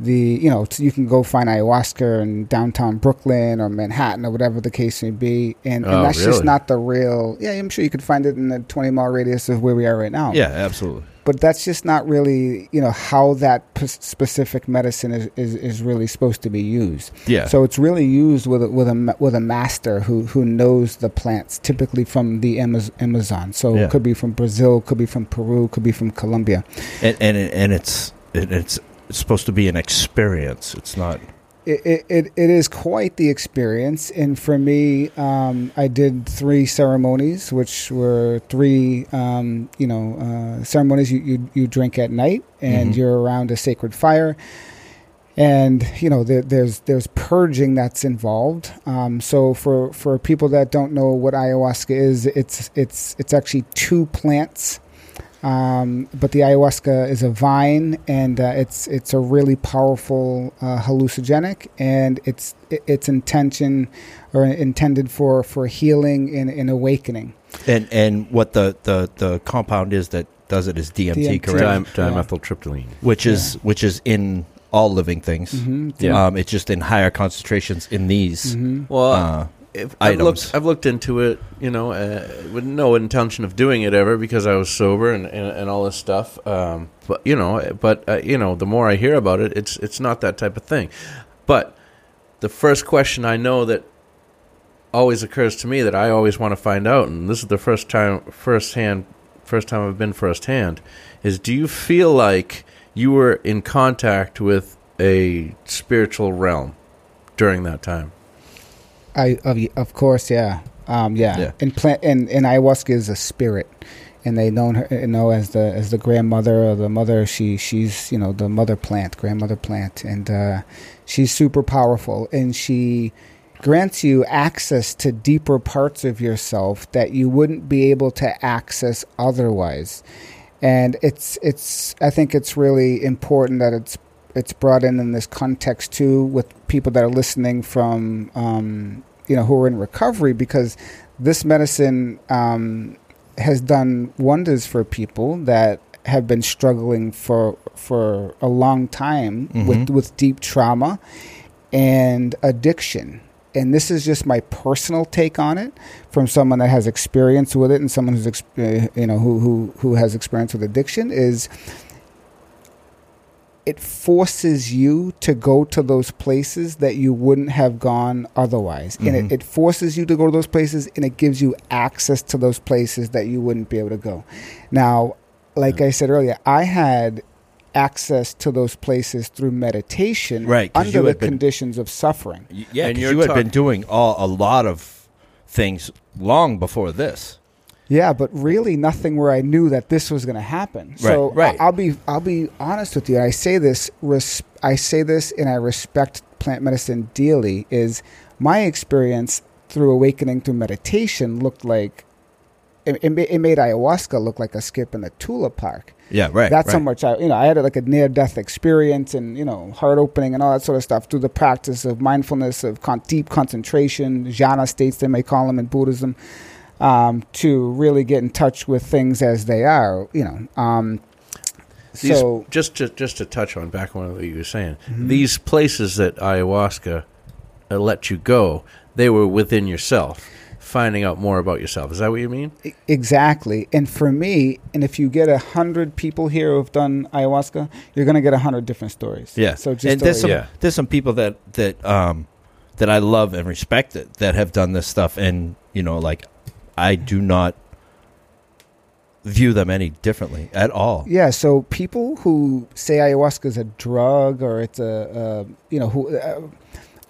Speaker 4: the you know you can go find ayahuasca in downtown Brooklyn or Manhattan or whatever the case may be, and, and
Speaker 1: Oh,
Speaker 4: that's just not the real. Yeah, I'm sure you could find it in the 20 mile radius of where we are right now.
Speaker 3: Yeah, absolutely.
Speaker 4: But that's just not really you know how that p- specific medicine is, is is really supposed to be used.
Speaker 3: Yeah.
Speaker 4: So it's really used with a, with a with a master who who knows the plants, typically from the Amaz- Amazon. So
Speaker 3: Yeah.
Speaker 4: it could be from Brazil, could be from Peru, could be from Colombia.
Speaker 3: and and and it's it's it's supposed to be an experience. It's not.
Speaker 4: It, it, it, is quite the experience, and for me, um, I did three ceremonies, which were three, um, you know, uh, ceremonies you, you you drink at night, and
Speaker 3: Mhm.
Speaker 4: you're around a sacred fire, and you know there, there's there's purging that's involved. Um, so for for people that don't know what ayahuasca is, it's it's it's actually two plants. Um, but the ayahuasca is a vine, and uh, it's it's a really powerful uh, hallucinogenic, and it's its intention or intended for for healing and, and awakening.
Speaker 3: And and what the, the, the compound is that does it is DMT,
Speaker 4: DMT.
Speaker 3: correct?
Speaker 1: Dim-
Speaker 4: Yeah.
Speaker 1: dimethyltryptamine.
Speaker 3: Which is which is in all living things.
Speaker 4: Mm-hmm.
Speaker 1: Yeah.
Speaker 3: Um, it's just in higher concentrations in these.
Speaker 4: hmm
Speaker 1: Well,
Speaker 3: Uh,
Speaker 1: if, I've
Speaker 3: items.
Speaker 1: looked. I've looked into it. You know, uh, with no intention of doing it ever because I was sober and, and, and all this stuff. Um, but you know, but uh, you know, the more I hear about it, it's it's not that type of thing. But the first question I know that always occurs to me that I always want to find out, and this is the first time, first hand, first time I've been first hand, is do you feel like you were in contact with a spiritual realm during that time?
Speaker 4: I of, of course, yeah, um, yeah.
Speaker 3: Yeah.
Speaker 4: And plant and, and ayahuasca is a spirit, and they known her you know as the as the grandmother or the mother. She she's you know the mother plant, grandmother plant, and uh, she's super powerful, and she grants you access to deeper parts of yourself that you wouldn't be able to access otherwise. And it's it's I think it's really important that it's it's brought in in this context too with people that are listening from um, you know who are in recovery because this medicine um, has done wonders for people that have been struggling for for a long time with
Speaker 3: Mhm.
Speaker 4: with deep trauma and addiction and this is just my personal take on it from someone that has experience with it and someone who's uh, you know who who who has experience with addiction is it forces you to go to those places that you wouldn't have gone otherwise. And it, mm-hmm. it forces you to go to those places and it gives you access to those places that you wouldn't be able to go. Now, like I said earlier, I had access to those places through meditation
Speaker 3: right,
Speaker 4: under
Speaker 3: you
Speaker 4: the
Speaker 3: been-
Speaker 4: conditions of suffering.
Speaker 3: Y- Yeah,
Speaker 1: And
Speaker 3: 'cause
Speaker 1: you're
Speaker 3: you had
Speaker 1: talk-
Speaker 3: been doing all, a lot of things long before this.
Speaker 4: Yeah, but really nothing where I knew that this was going to happen. So
Speaker 3: Right,
Speaker 4: I'll be I'll be honest with you. I say this res- I say this and I respect plant medicine dearly is my experience through awakening through meditation looked like it, it, it made ayahuasca look like a skip in the tulip park.
Speaker 3: Yeah, right.
Speaker 4: That's
Speaker 3: right.
Speaker 4: how much I, you know, I had like a near death experience and, you know, heart opening and all that sort of stuff through the practice of mindfulness, of con- deep concentration, jhana states, they may call them in Buddhism, um, to really get in touch with things as they are, you know. Um,
Speaker 1: These,
Speaker 4: so,
Speaker 1: just to just to touch on back on what you were saying,
Speaker 4: Mm-hmm.
Speaker 1: these places that ayahuasca uh, let you go, they were within yourself, finding out more about yourself. Is that what you mean?
Speaker 4: exactly. And for me, and if you get a hundred people here who've done ayahuasca, you're going to get a hundred different stories.
Speaker 3: Yeah.
Speaker 4: So just
Speaker 3: and there's some
Speaker 1: Yeah.
Speaker 3: there's some people that that um that I love and respect that that have done this stuff, and you know, like I do not view them any differently at all.
Speaker 4: Yeah, so people who say ayahuasca is a drug or it's a, uh, you know, who uh,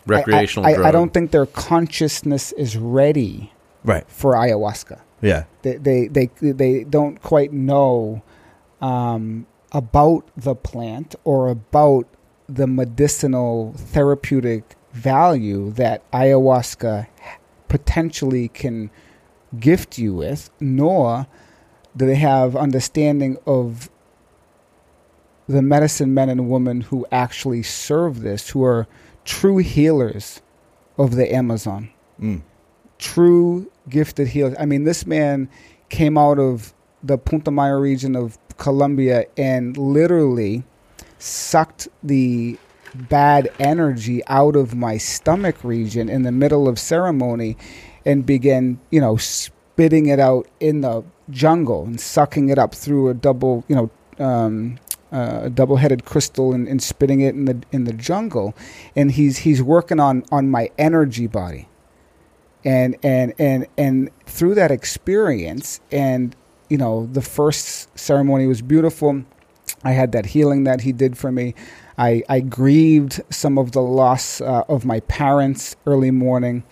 Speaker 1: Recreational
Speaker 4: I, I,
Speaker 1: drug.
Speaker 4: I don't think their consciousness is ready
Speaker 3: Right.
Speaker 4: for ayahuasca.
Speaker 3: Yeah.
Speaker 4: They they they, they don't quite know um, about the plant or about the medicinal therapeutic value that ayahuasca potentially can gift you with, nor do they have understanding of the medicine men and women who actually serve this, who are true healers of the Amazon
Speaker 3: Mm.
Speaker 4: true gifted healers. I mean, this man came out of the Putumayo region of Colombia and literally sucked the bad energy out of my stomach region in the middle of ceremony and began, you know, spitting it out in the jungle and sucking it up through a double, you know, um, uh, a double-headed crystal and, and spitting it in the in the jungle, and he's he's working on on my energy body. And and and and through that experience and you know the first ceremony was beautiful. I had that healing that he did for me. I i grieved some of the loss uh, of my parents early morning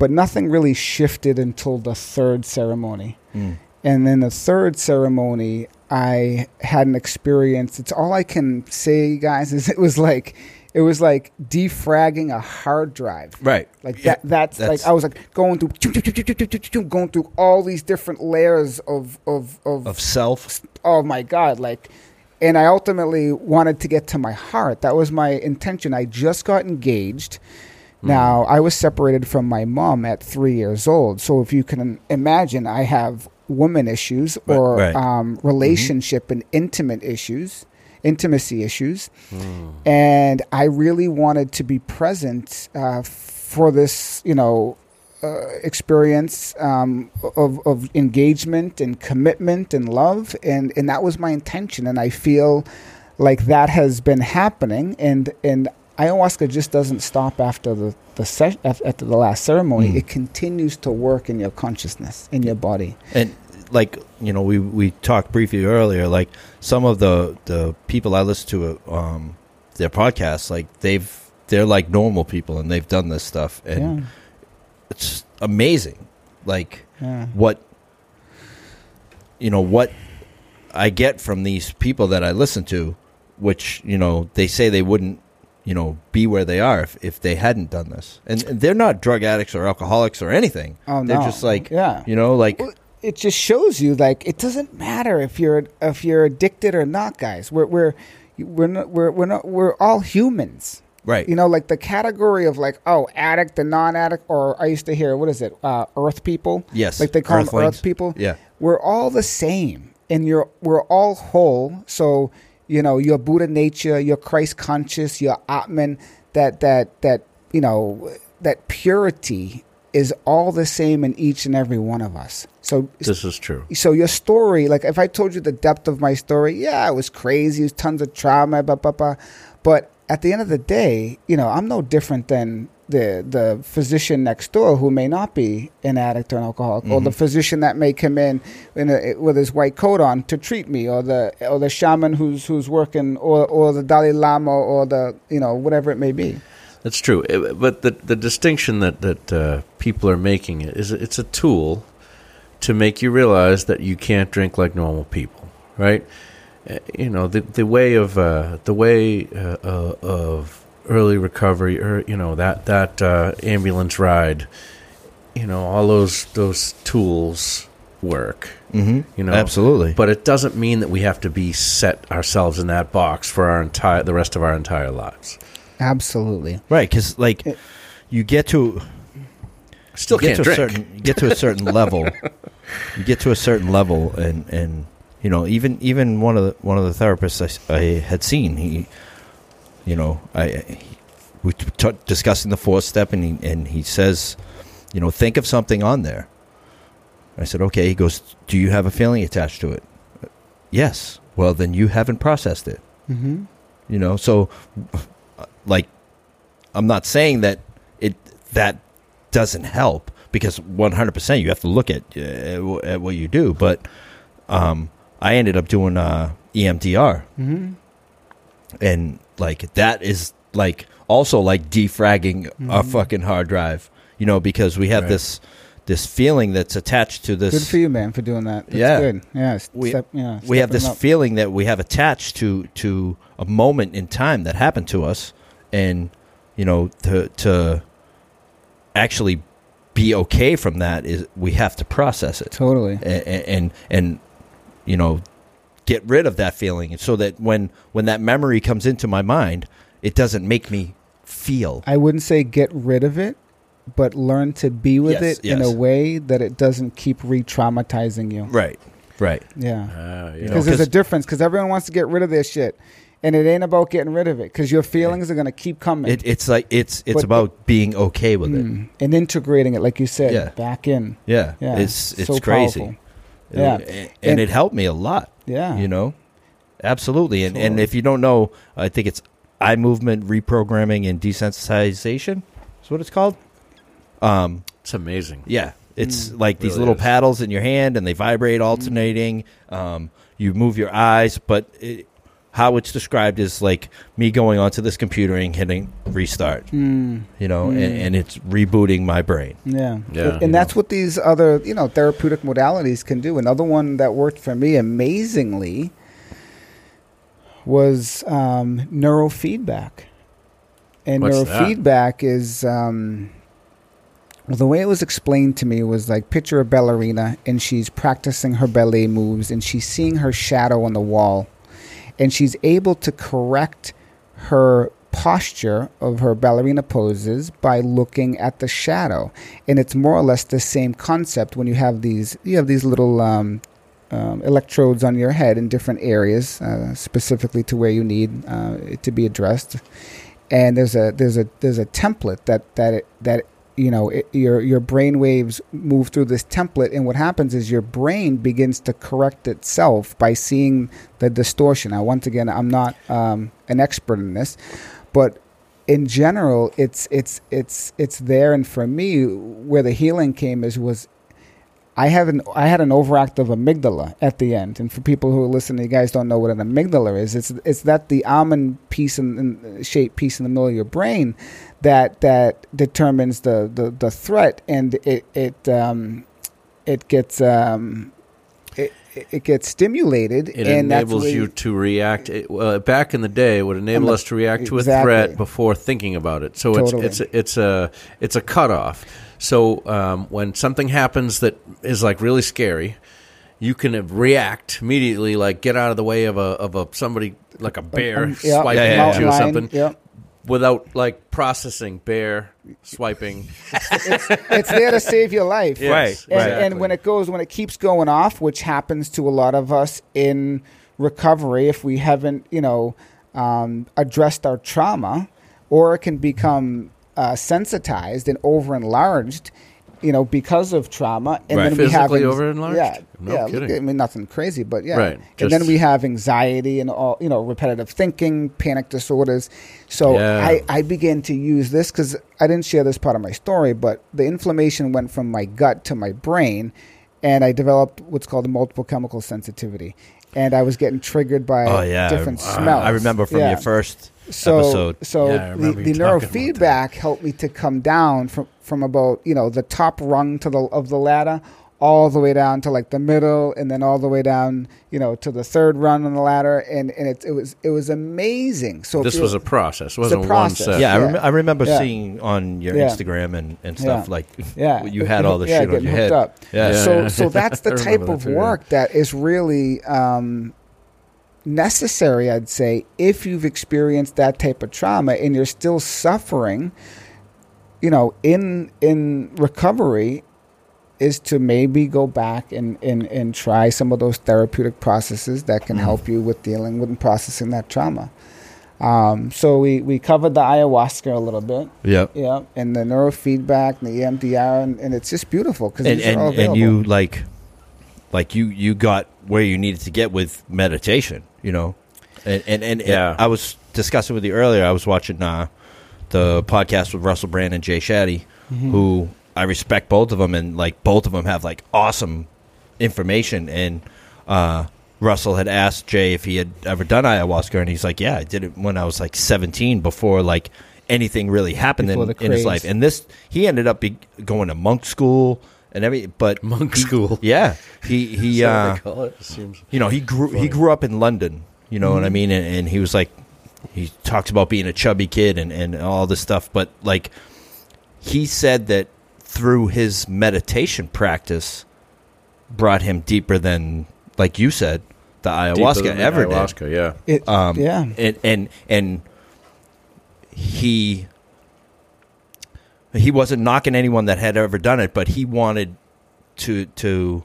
Speaker 4: but nothing really shifted until the third ceremony
Speaker 3: Mm.
Speaker 4: and then the third ceremony i had an experience it's all i can say guys is it was like it was like defragging a hard drive
Speaker 3: Right.
Speaker 4: like
Speaker 3: Yeah,
Speaker 4: that. That's,
Speaker 3: that's-
Speaker 4: like I was like going through, going through all these different layers of of of,
Speaker 3: Of self.
Speaker 4: oh my god, like, and I ultimately wanted to get to my heart. That was my intention. I just got engaged. Now I was separated from my mom at three years old. So if you can imagine, I have woman issues or
Speaker 3: right.
Speaker 4: Um, relationship and intimate issues, intimacy issues. And I really wanted to be present uh, for this, you know, uh, experience um, of of engagement and commitment and love, and and that was my intention, and I feel like that has been happening, and and ayahuasca just doesn't stop after the the se- after the last ceremony.
Speaker 3: Mm.
Speaker 4: It continues to work in your consciousness, in your body.
Speaker 3: and like you know we we talked briefly earlier like some of the the people i listen to um their podcasts like they've they're like normal people and they've done this stuff and
Speaker 4: yeah,
Speaker 3: it's amazing like
Speaker 4: yeah.
Speaker 3: what you know what i get from these people that i listen to which you know they say they wouldn't you know be where they are if, if they hadn't done this and, they're not drug addicts or alcoholics or anything
Speaker 4: Oh, no.
Speaker 3: they're just like
Speaker 4: Yeah.
Speaker 3: you know like
Speaker 4: Well, it just shows you like it doesn't matter if you're if you're addicted or not, guys. We're we're we're not we're we're not we're all humans.
Speaker 3: right
Speaker 4: You know, like the category of like oh addict the non-addict, or I used to hear what is it, uh, Earth people?
Speaker 3: Yes,
Speaker 4: like they call them Earth people.
Speaker 3: Yeah.
Speaker 4: we're all the same, and you're we're all whole. So you know, your Buddha nature, your Christ conscious, your Atman, that that that you know that purity is all the same in each and every one of us. So
Speaker 1: This is true.
Speaker 4: so your story, like if I told you the depth of my story, yeah, it was crazy, it was tons of trauma, blah, blah, blah. But at the end of the day, you know, I'm no different than the the physician next door who may not be an addict or an alcoholic, or the physician that may come in, in a, with his white coat on to treat me, or the or the shaman who's who's working, or or the Dalai Lama, or the you know whatever it may be.
Speaker 1: That's true. But the the distinction that that uh, people are making is it's a tool to make you realize that you can't drink like normal people, right? Uh, you know the the way of uh, the way uh, uh, of early recovery, or you know that that uh, ambulance ride, you know all those those tools work.
Speaker 3: Mm-hmm.
Speaker 1: You know,
Speaker 3: absolutely.
Speaker 1: But it doesn't mean that we have to be set ourselves in that box for our entire the rest of our entire lives.
Speaker 4: Absolutely.
Speaker 3: right, because like you get to
Speaker 1: Still
Speaker 3: get
Speaker 1: can't
Speaker 3: to
Speaker 1: drink.
Speaker 3: a certain you get to a certain <laughs> level. You get to a certain level, and and you know even even one of the one of the therapists I, I had seen he, you know I we t- discussing the fourth step, and he and he says, you know, think of something on there. I said, okay. He goes, do you have a feeling attached to it? Yes. Well, then you haven't processed it.
Speaker 4: Mm-hmm.
Speaker 3: You know, so like I'm not saying that it that doesn't help because 100% you have to look at uh, at what you do, but um I ended up doing uh EMDR
Speaker 4: Mm-hmm.
Speaker 3: and like that is like also like defragging a
Speaker 4: Mhm.
Speaker 3: fucking hard drive, you know, because we have
Speaker 1: Right.
Speaker 3: this this feeling that's attached to this
Speaker 4: Good for you, man, for doing that. That's
Speaker 3: Yeah.
Speaker 4: good. Yeah,
Speaker 3: We-
Speaker 4: step, yeah
Speaker 3: we have this
Speaker 4: up.
Speaker 3: feeling that we have attached to to a moment in time that happened to us and you know to to actually be okay from that is we have to process it
Speaker 4: totally.
Speaker 3: and and, and you know get rid of that feeling so that when when that memory comes into my mind it doesn't make me feel
Speaker 4: I wouldn't say get rid of it, but learn to be with
Speaker 3: Yes,
Speaker 4: it in a way that it doesn't keep re-traumatizing you.
Speaker 3: right right
Speaker 4: Yeah,
Speaker 1: Ah, you know,
Speaker 4: because there's a difference. Because everyone wants to get rid of their shit, and it ain't about getting rid of it. Because your feelings are gonna keep coming.
Speaker 3: it, it's like it's it's
Speaker 4: But-
Speaker 3: about being okay with it
Speaker 4: Mm. and integrating it, like you said,
Speaker 3: Yeah.
Speaker 4: back in.
Speaker 3: yeah,
Speaker 4: Yeah,
Speaker 3: it's it's
Speaker 4: so
Speaker 3: crazy
Speaker 4: powerful. Yeah.
Speaker 3: and, and
Speaker 4: And-
Speaker 3: it helped me a lot
Speaker 4: Yeah,
Speaker 3: you know? Absolutely. And and if you don't know i think it's eye movement reprogramming and desensitization is what it's called. Um
Speaker 1: it's amazing.
Speaker 3: yeah. It's
Speaker 4: Mm.
Speaker 3: like these
Speaker 1: Really
Speaker 3: little
Speaker 1: is.
Speaker 3: paddles in your hand and they vibrate alternating. Um you move your eyes but it, how it's described is like me going onto this computer and hitting restart
Speaker 4: Mm.
Speaker 3: you know
Speaker 4: Mm.
Speaker 3: and, and it's rebooting my brain
Speaker 4: Yeah.
Speaker 1: Yeah.
Speaker 4: And that's what these other, you know, therapeutic modalities can do. Another one that worked for me amazingly was um, neurofeedback. And
Speaker 1: What's
Speaker 4: neurofeedback is um, well, the way it was explained to me was like picture a ballerina and she's practicing her ballet moves and she's seeing her shadow on the wall and she's able to correct her posture of her ballerina poses by looking at the shadow. And it's more or less the same concept when you have these you have these little um, um, electrodes on your head in different areas uh, specifically to where you need uh, it to be addressed. And there's a there's a there's a template that that it, that you know it, your your brain waves move through this template and what happens is your brain begins to correct itself by seeing the distortion. Now once again i'm not um, an expert in this but in general it's it's it's it's there. And for me where the healing came is was I have an I had an overactive amygdala at the end, and for people who are listening, you guys don't know what an amygdala is. It's it's that the almond piece and shape piece in the middle of your brain that that determines the, the, the threat, and it it um, it gets um, it, it gets stimulated,
Speaker 1: It
Speaker 4: and
Speaker 1: enables you to react. It, well, back in the day, it would enable
Speaker 4: the-
Speaker 1: us to react to a threat before thinking about it. So
Speaker 4: Totally.
Speaker 1: it's it's it's a it's a cutoff. So um, when something happens that is like really scary, you can react immediately, like get out of the way of a of a somebody like a bear
Speaker 4: um, yeah,
Speaker 1: swiping
Speaker 3: yeah, yeah,
Speaker 1: at you or something. Without like processing bear swiping.
Speaker 4: it's there to save your life.
Speaker 1: Yes,
Speaker 3: Right,
Speaker 4: and,
Speaker 1: exactly.
Speaker 4: and when it goes when it keeps going off which happens to a lot of us in recovery if we haven't you know um, addressed our trauma or it can become uh, sensitized and over enlarged you know, because of trauma, and
Speaker 3: Right.
Speaker 4: then we have
Speaker 1: Physically over-enlarged?
Speaker 4: Yeah,
Speaker 1: No
Speaker 4: yeah.
Speaker 1: kidding.
Speaker 4: I mean, nothing crazy, but yeah.
Speaker 1: Right,
Speaker 4: And then we have anxiety and all, you know, repetitive thinking, panic disorders. So
Speaker 1: Yeah.
Speaker 4: I, I began to use this because I didn't share this part of my story, but the inflammation went from my gut to my brain, and I developed what's called a multiple chemical sensitivity. And I was getting triggered by
Speaker 3: Oh yeah,
Speaker 4: different
Speaker 3: I,
Speaker 4: smells.
Speaker 3: I remember from
Speaker 4: Yeah
Speaker 3: your first
Speaker 4: so
Speaker 3: episode.
Speaker 4: so
Speaker 1: Yeah,
Speaker 4: the, the
Speaker 1: you talking about
Speaker 4: neurofeedback helped me to come down from from about you know the top rung to the of the ladder all the way down to like the middle and then all the way down you know to the third run on the ladder and and it, it was it was amazing so
Speaker 1: This was a process. It wasn't one
Speaker 4: process.
Speaker 1: set.
Speaker 3: Yeah, I, rem- I remember
Speaker 4: Yeah.
Speaker 3: seeing on your
Speaker 4: Yeah.
Speaker 3: Instagram and, and stuff
Speaker 4: Yeah.
Speaker 3: like
Speaker 4: yeah <laughs>
Speaker 3: you had all the
Speaker 4: yeah,
Speaker 3: shit on your
Speaker 4: hooked
Speaker 3: head.
Speaker 4: up.
Speaker 3: Yeah.
Speaker 1: Yeah.
Speaker 4: so so <laughs> that's the type
Speaker 1: remember
Speaker 4: of
Speaker 1: that too, yeah.
Speaker 4: work that is really um, necessary i'd say if you've experienced that type of trauma and you're still suffering you know in in recovery is to maybe go back and, and, and try some of those therapeutic processes that
Speaker 1: Mm.
Speaker 4: can help you with dealing with and processing that trauma um, so we, we covered the ayahuasca a little bit
Speaker 3: Yep.
Speaker 4: yeah, and the neurofeedback and the EMDR, and, and it's just beautiful because
Speaker 3: And
Speaker 4: are all
Speaker 3: and, and you like like you you got where you needed to get with meditation, you know. And and, and
Speaker 1: Yeah.
Speaker 3: I was discussing with you earlier. I was watching uh, the podcast with Russell Brand and Jay Shetty,
Speaker 4: Mm-hmm.
Speaker 3: who I respect both of them, and like both of them have like awesome information. And uh, Russell had asked Jay if he had ever done ayahuasca, and he's like, "Yeah, I did it when I was like 17, before like anything really happened in, in his life." And this, he ended up be going to monk school and every, but <laughs>
Speaker 1: Monk
Speaker 3: he-
Speaker 1: school. <laughs>
Speaker 3: Yeah, he he
Speaker 1: Is that what
Speaker 3: uh,
Speaker 1: they call it? It seems
Speaker 3: you know he grew he grew up in London. You know what I
Speaker 4: Mm-hmm.
Speaker 3: mean? And, and he was like, he talks about being a chubby kid and and all this stuff, but like he said that through his meditation practice brought him deeper than like you said the ayahuasca
Speaker 1: than the
Speaker 3: ever did.
Speaker 1: ayahuasca, yeah.
Speaker 4: It-
Speaker 3: Um,
Speaker 4: yeah,
Speaker 3: and and and he he wasn't knocking anyone that had ever done it, but he wanted to to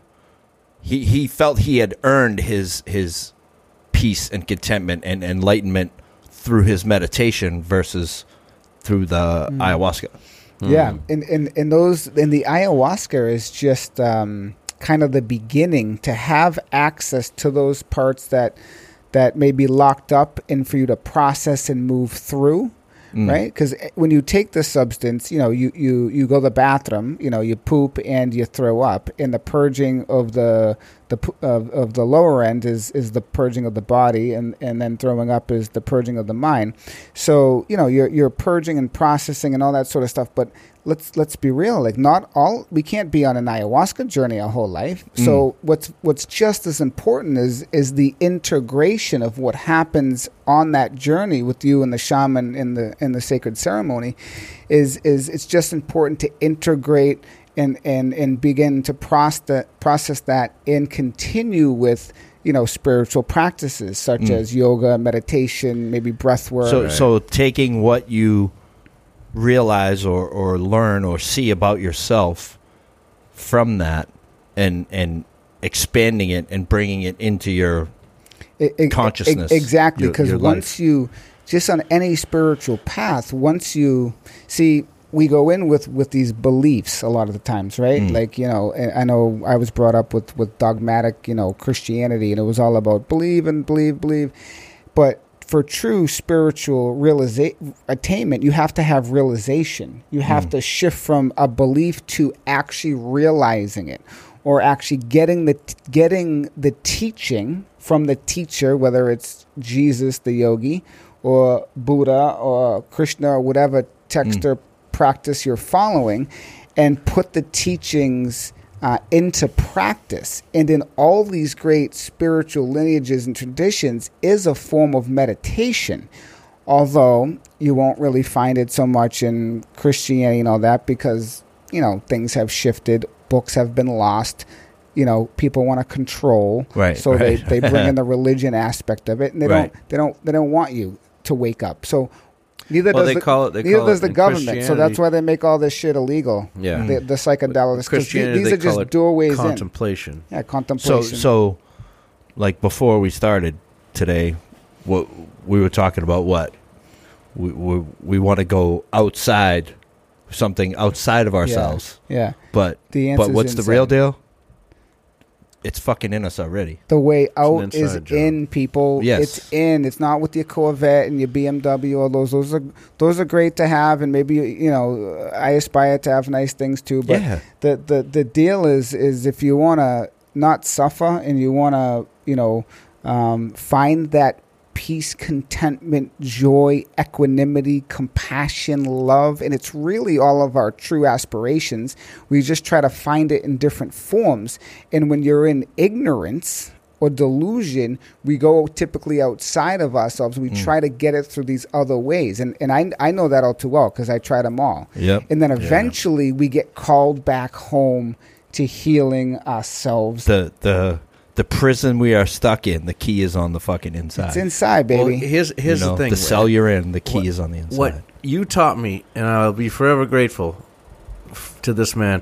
Speaker 3: he he felt he had earned his his peace and contentment and enlightenment through his meditation versus through the
Speaker 4: Mm.
Speaker 3: ayahuasca.
Speaker 4: yeah,
Speaker 1: Mm.
Speaker 4: and, and and those and the ayahuasca is just um, kind of the beginning to have access to those parts that that may be locked up, and for you to process and move through.
Speaker 3: Mm.
Speaker 4: right? Because when you take the substance, you know, you, you, you go to the bathroom, you know, you poop and you throw up, and the purging of the the of, uh, of the lower end is is the purging of the body, and, and then throwing up is the purging of the mind. So you know, you're you're purging and processing and all that sort of stuff. But let's let's be real, like not all we can't be on an ayahuasca journey our whole life. Mm. So what's what's just as important is is the integration of what happens on that journey with you and the shaman in the in the sacred ceremony is is it's just important to integrate and and and begin to process process that and continue with you know spiritual practices such mm. as yoga meditation maybe breath work.
Speaker 3: So so taking what you realize or, or learn or see about yourself from that and and expanding it and bringing it into your
Speaker 4: I- I-
Speaker 3: consciousness,
Speaker 4: I- exactly, because
Speaker 3: your
Speaker 4: once you, just on any spiritual path, once you see, we go in with with these beliefs a lot of the times, right?
Speaker 3: Mm.
Speaker 4: Like you know, I know I was brought up with with dogmatic, you know, Christianity, and it was all about believe and believe, believe, but for true spiritual realiza- attainment, you have to have realization. You have
Speaker 3: Mm.
Speaker 4: to shift from a belief to actually realizing it, or actually getting the getting the teaching from the teacher, whether it's Jesus, the yogi, or Buddha, or Krishna, or whatever text
Speaker 3: Mm.
Speaker 4: or practice you're following, and put the teachings uh, into practice. And in all these great spiritual lineages and traditions is a form of meditation. Although you won't really find it so much in Christianity and all that because, you know, things have shifted, books have been lost, you know, people want to control.
Speaker 3: Right,
Speaker 4: So
Speaker 3: right.
Speaker 4: they, they bring in <laughs> the religion aspect of it and they
Speaker 3: Right.
Speaker 4: don't they don't they don't want you to wake up. So neither
Speaker 1: Well,
Speaker 4: does
Speaker 1: they
Speaker 4: the,
Speaker 1: call it- they
Speaker 4: neither
Speaker 1: call
Speaker 4: does
Speaker 1: it
Speaker 4: the government. So that's why they make all this shit illegal.
Speaker 1: Yeah.
Speaker 4: The, the psychedelics.
Speaker 1: Christianity,
Speaker 4: these are just doorways in.
Speaker 1: contemplation.
Speaker 4: Yeah,
Speaker 3: so
Speaker 4: contemplation.
Speaker 3: so like before we started today what we were talking about what we we, we want to go outside something outside of ourselves.
Speaker 4: Yeah.
Speaker 3: But
Speaker 4: The
Speaker 3: but what's the real deal? It's fucking in us already.
Speaker 4: The way out is
Speaker 1: job.
Speaker 4: in people.
Speaker 3: Yes.
Speaker 4: It's in. It's not with your Corvette and your BMW. All those. Those are those are great to have, and maybe you know I aspire to have nice things too. But
Speaker 3: Yeah.
Speaker 4: the the the deal is is if you want to not suffer and you want to you know um, find that peace, contentment, joy, equanimity, compassion, love, and it's really all of our true aspirations. We just try to find it in different forms. And when you're in ignorance or delusion, we go typically outside of ourselves. We mm. try to get it through these other ways. And, and I, I know that all too well because I tried them all.
Speaker 3: Yep.
Speaker 4: And then eventually we get called back home to healing ourselves.
Speaker 3: The the the prison we are stuck in, the key is on the fucking inside.
Speaker 4: It's inside,
Speaker 1: Well,
Speaker 4: baby.
Speaker 1: here's here's
Speaker 3: you know,
Speaker 1: the thing.
Speaker 3: The cell you're in, the key
Speaker 1: what-
Speaker 3: is on the inside.
Speaker 1: What you taught me, and I'll be forever grateful f- to this man,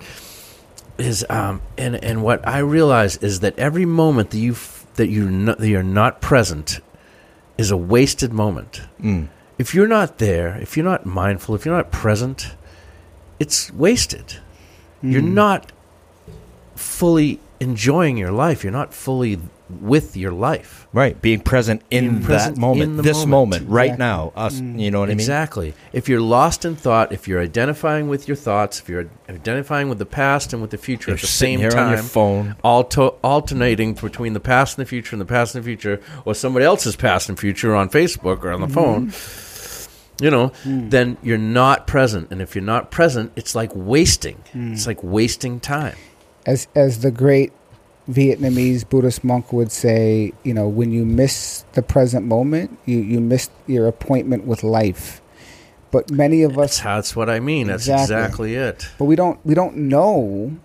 Speaker 1: is um, and and what I realize is that every moment that you f- that you no, that you're not present is a wasted moment.
Speaker 3: Mm.
Speaker 1: If you're not there, if you're not mindful, if you're not present, it's wasted. You're
Speaker 4: Mm.
Speaker 1: not fully enjoying your life. You're not fully with your life.
Speaker 3: Right, being present in
Speaker 1: Being
Speaker 3: that
Speaker 1: present
Speaker 3: moment,
Speaker 1: in
Speaker 3: this
Speaker 1: moment.
Speaker 3: moment, right
Speaker 4: Exactly.
Speaker 3: now. Us, mm. you know what I mean?
Speaker 1: Exactly. If you're lost in thought, if you're identifying with your thoughts, if you're identifying with the past and with the future
Speaker 3: You're
Speaker 1: at the
Speaker 3: sitting
Speaker 1: same
Speaker 3: here
Speaker 1: time,
Speaker 3: on your phone.
Speaker 1: alto- alternating between the past and the future and the past and the future, or somebody else's past and future on Facebook or on the mm-hmm. phone, you know, mm. then you're not present. And if you're not present, it's like wasting. Mm. It's like wasting time.
Speaker 4: As as the great Vietnamese Buddhist monk would say, you know, when you miss the present moment, you you miss your appointment with life. But many of us,
Speaker 1: how, that's what I mean. That's
Speaker 4: Exactly.
Speaker 1: exactly it.
Speaker 4: but we don't we don't know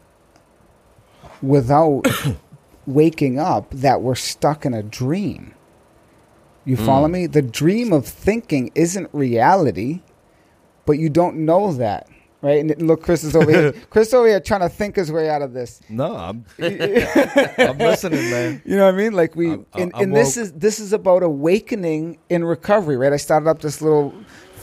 Speaker 4: without <coughs> waking up that we're stuck in a dream. You hmm. follow me? The dream of thinking isn't reality, but you don't know that. Right? And look, Chris is over here. <laughs> Chris over here trying to think his way out of this.
Speaker 3: No, I'm, I'm listening, man. <laughs>
Speaker 4: You know what I mean? Like we,
Speaker 3: I'm-
Speaker 4: and,
Speaker 3: I'm
Speaker 4: and this is this is about awakening in recovery, right? I started up this little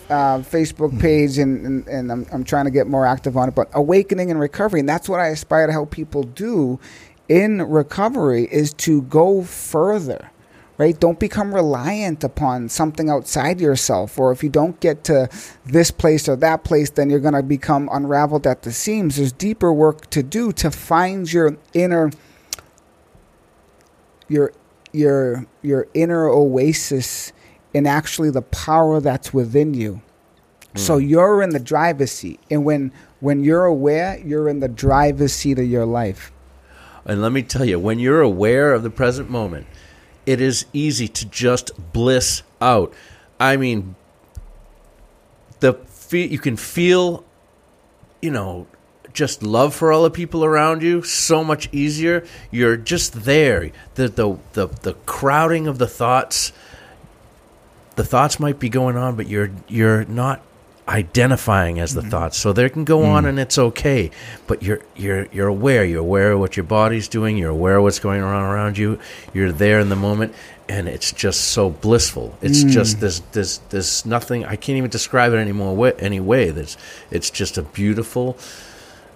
Speaker 4: uh, Facebook page, and, and, and I'm I'm trying to get more active on it. But awakening in recovery, and that's what I aspire to help people do in recovery is to go further. Right? Don't become reliant upon something outside yourself. Or if you don't get to this place or that place, then you're going to become unraveled at the seams. There's deeper work to do to find your inner your your your inner oasis in actually the power that's within you. So hmm. you're in the driver's seat, and when when you're aware, you're in the driver's seat of your life.
Speaker 1: And let me tell you, when you're aware of the present moment, it is easy to just bliss out. I mean, the you can feel, you know, just love for all the people around you so much easier. You're just there. The the the, the crowding of the thoughts. The thoughts might be going on, but you're you're not identifying as the mm-hmm. thoughts. So they can go on mm. and it's okay. But you're you're you're aware. You're aware of what your body's doing. You're aware of what's going on around you. You're there in the moment, and it's just so blissful. It's mm. just there's there's there's nothing. I can't even describe it anymore. Way, any way. There's it's just a beautiful.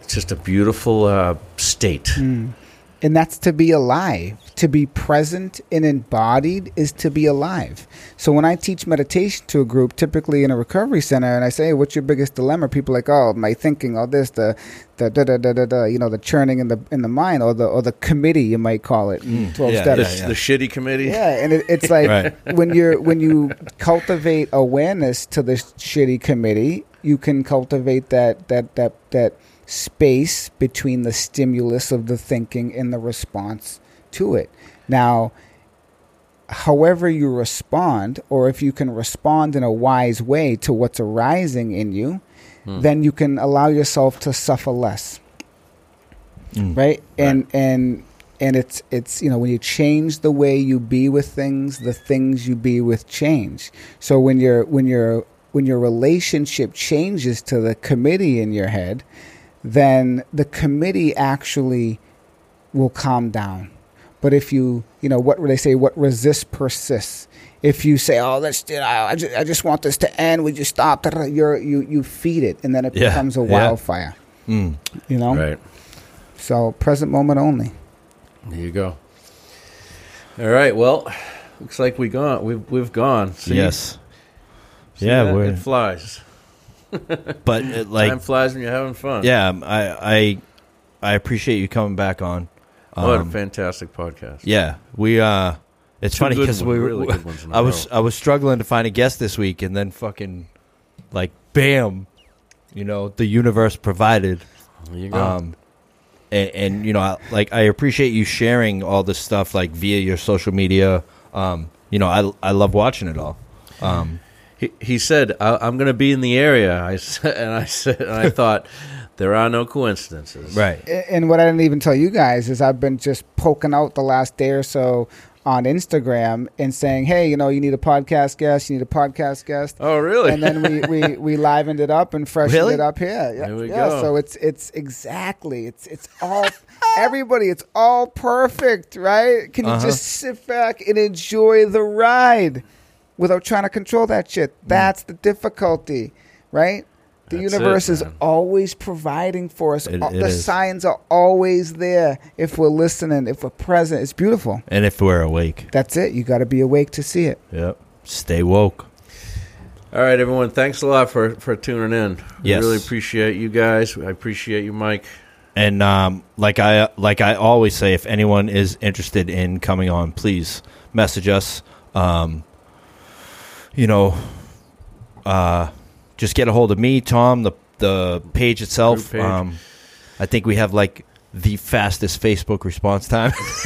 Speaker 1: It's just a beautiful uh, state. Mm.
Speaker 4: And that's to be alive. To be present and embodied is to be alive. So when I teach meditation to a group, typically in a recovery center, and I say, hey, "What's your biggest dilemma?" People are like, "Oh, my thinking, all this, the, the da da da da da, you know, the churning in the in the mind, or the or the committee, you might call it, mm. twelve
Speaker 3: Yeah,
Speaker 1: The,
Speaker 4: steps."
Speaker 3: yeah.
Speaker 1: the shitty committee.
Speaker 4: Yeah, and it, it's <laughs> like
Speaker 3: Right.
Speaker 4: when you're when you cultivate awareness to the shitty committee, you can cultivate that that that that space between the stimulus of the thinking and the response to it. Now, however you respond, or if you can respond in a wise way to what's arising in you, then you can allow yourself to suffer less.
Speaker 3: Mm.
Speaker 4: right. And and and it's it's you know when you change the way you be with things the things you be with change. So when your when your when your relationship changes to the committee in your head then the committee actually will calm down but if you you know what they say what resists persists if you say, "Oh, let's," you know, I just, I just want this to end. We just stop. da, da, da," You're, you you feed it, and then it
Speaker 3: Yeah,
Speaker 4: becomes a
Speaker 3: yeah.
Speaker 4: wildfire.
Speaker 3: Mm.
Speaker 4: You know.
Speaker 1: Right.
Speaker 4: So present moment only.
Speaker 1: There you go. All right. Well, looks like we gone. We've we've gone. See?
Speaker 3: Yes.
Speaker 1: See
Speaker 3: Yeah,
Speaker 1: that? it flies. <laughs>
Speaker 3: But it, like,
Speaker 1: Time flies when you're having fun.
Speaker 3: yeah, I, I, I appreciate you coming back on.
Speaker 1: What a
Speaker 3: Um,
Speaker 1: fantastic podcast.
Speaker 3: yeah, we. uh It's
Speaker 1: Two
Speaker 3: funny because we.
Speaker 1: really
Speaker 3: were
Speaker 1: good ones
Speaker 3: I was
Speaker 1: row.
Speaker 3: I was struggling to find a guest this week, and then fucking, like, bam, you know, the universe provided.
Speaker 1: There you go.
Speaker 3: Um, and, and you know, I, like I appreciate you sharing all this stuff like via your social media. Um, you know, I I love watching it all. Um,
Speaker 1: he, he said, I, "I'm going to be in the area." I <laughs> said, and I said, and I <laughs> thought, there are no coincidences.
Speaker 3: right.
Speaker 4: And what I didn't even tell you guys is I've been just poking out the last day or so on Instagram and saying, "Hey, you know, you need a podcast guest. You need a podcast guest."
Speaker 1: Oh, really?
Speaker 4: and then we, we, <laughs> we livened it up and freshened
Speaker 3: Really?
Speaker 4: it up here. Yeah,
Speaker 1: There we
Speaker 4: yeah,
Speaker 1: go.
Speaker 4: So it's it's exactly it's it's all everybody. It's all perfect, right? Can you
Speaker 3: Uh-huh.
Speaker 4: just sit back and enjoy the ride without trying to control that shit? That's the difficulty, right? The
Speaker 1: That's
Speaker 4: universe
Speaker 1: it,
Speaker 4: is always providing for us.
Speaker 3: It-
Speaker 4: All-
Speaker 3: it
Speaker 4: the
Speaker 3: is.
Speaker 4: signs are always there if we're listening, if we're present. It's beautiful.
Speaker 3: And if we're awake,
Speaker 4: That's it. You got to be awake to see it.
Speaker 3: yep, stay woke.
Speaker 1: All right, everyone. Thanks a lot for for tuning in.
Speaker 3: Yes.
Speaker 1: We really appreciate you guys. I appreciate you, Mike.
Speaker 3: And um, like I like I always say, if anyone is interested in coming on, please message us. Um, you know, uh, just get a hold of me, Tom. The the page itself.
Speaker 1: Page.
Speaker 3: Um, I think we have like the fastest Facebook response time. <laughs> <laughs>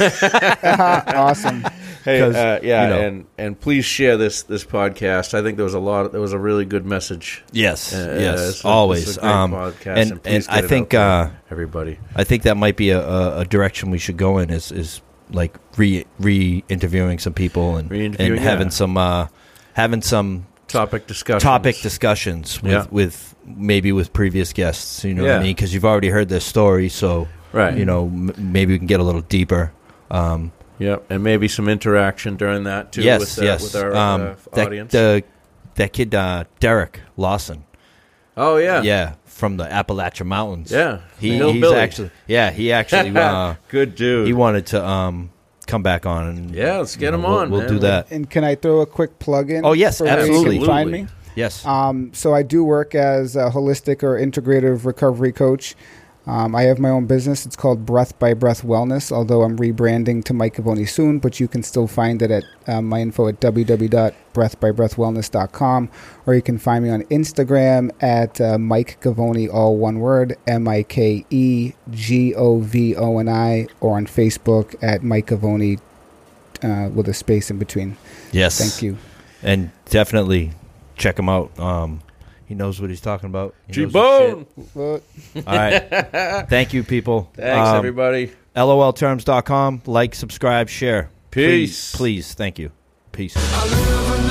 Speaker 4: awesome.
Speaker 1: Hey,
Speaker 3: 'Cause,
Speaker 1: uh, yeah,
Speaker 3: you know.
Speaker 1: and and please share this this podcast. I think there was a lot. There was a really good message.
Speaker 3: yes,
Speaker 1: Uh,
Speaker 3: yes,
Speaker 1: it's a- it's
Speaker 3: always.
Speaker 1: a great
Speaker 3: um,
Speaker 1: podcast,
Speaker 3: and
Speaker 1: and,
Speaker 3: and I think uh,
Speaker 1: everybody.
Speaker 3: I think that might be a, a, a direction we should go in. Is is like re re interviewing some people and and having
Speaker 1: yeah.
Speaker 3: some uh, having some
Speaker 1: Topic discussion.
Speaker 3: topic discussions with,
Speaker 1: Yeah.
Speaker 3: with maybe with previous guests. You know what I mean? Because you've already heard their story, so
Speaker 1: right?
Speaker 3: you know m- maybe we can get a little deeper. Um,
Speaker 1: Yep, and maybe some interaction during that too.
Speaker 3: yes,
Speaker 1: with, uh,
Speaker 3: yes.
Speaker 1: with our
Speaker 3: um,
Speaker 1: uh,
Speaker 3: that,
Speaker 1: audience.
Speaker 3: The, that kid uh, Derek Lawson,
Speaker 1: oh yeah,
Speaker 3: yeah, from the Appalachian Mountains.
Speaker 1: yeah.
Speaker 3: he,
Speaker 1: The
Speaker 3: he's
Speaker 1: hillbilly.
Speaker 3: actually yeah he actually <laughs> uh,
Speaker 1: good dude.
Speaker 3: he wanted to um, come back on and
Speaker 1: Yeah, let's get
Speaker 3: them
Speaker 1: him
Speaker 3: know, we'll-
Speaker 1: on,
Speaker 3: We'll
Speaker 1: man.
Speaker 3: do that.
Speaker 4: And can I throw a quick plug in?
Speaker 3: Oh, yes,
Speaker 4: for where you can
Speaker 3: absolutely.
Speaker 4: Find me.
Speaker 3: Yes.
Speaker 4: Um, so I do work as a holistic or integrative recovery coach. Um, I have my own business. It's called Breath by Breath Wellness, although I'm rebranding to Mike Govoni soon, but you can still find it at um, my info at www.breathbybreathwellness.com, or you can find me on Instagram at uh, Mike Govoni, all one word, M I K E G O V O N I, or on Facebook at Mike Govoni uh, with a space in between.
Speaker 3: yes.
Speaker 4: Thank you.
Speaker 3: And definitely check him out. Um, he knows what he's talking about.
Speaker 1: G Bone.
Speaker 3: All right. <laughs> Thank you, people.
Speaker 1: Thanks,
Speaker 3: Um,
Speaker 1: everybody.
Speaker 3: LOLterms.com. Like, subscribe, share.
Speaker 1: Peace.
Speaker 3: Please, please. Thank you. Peace.
Speaker 2: I live in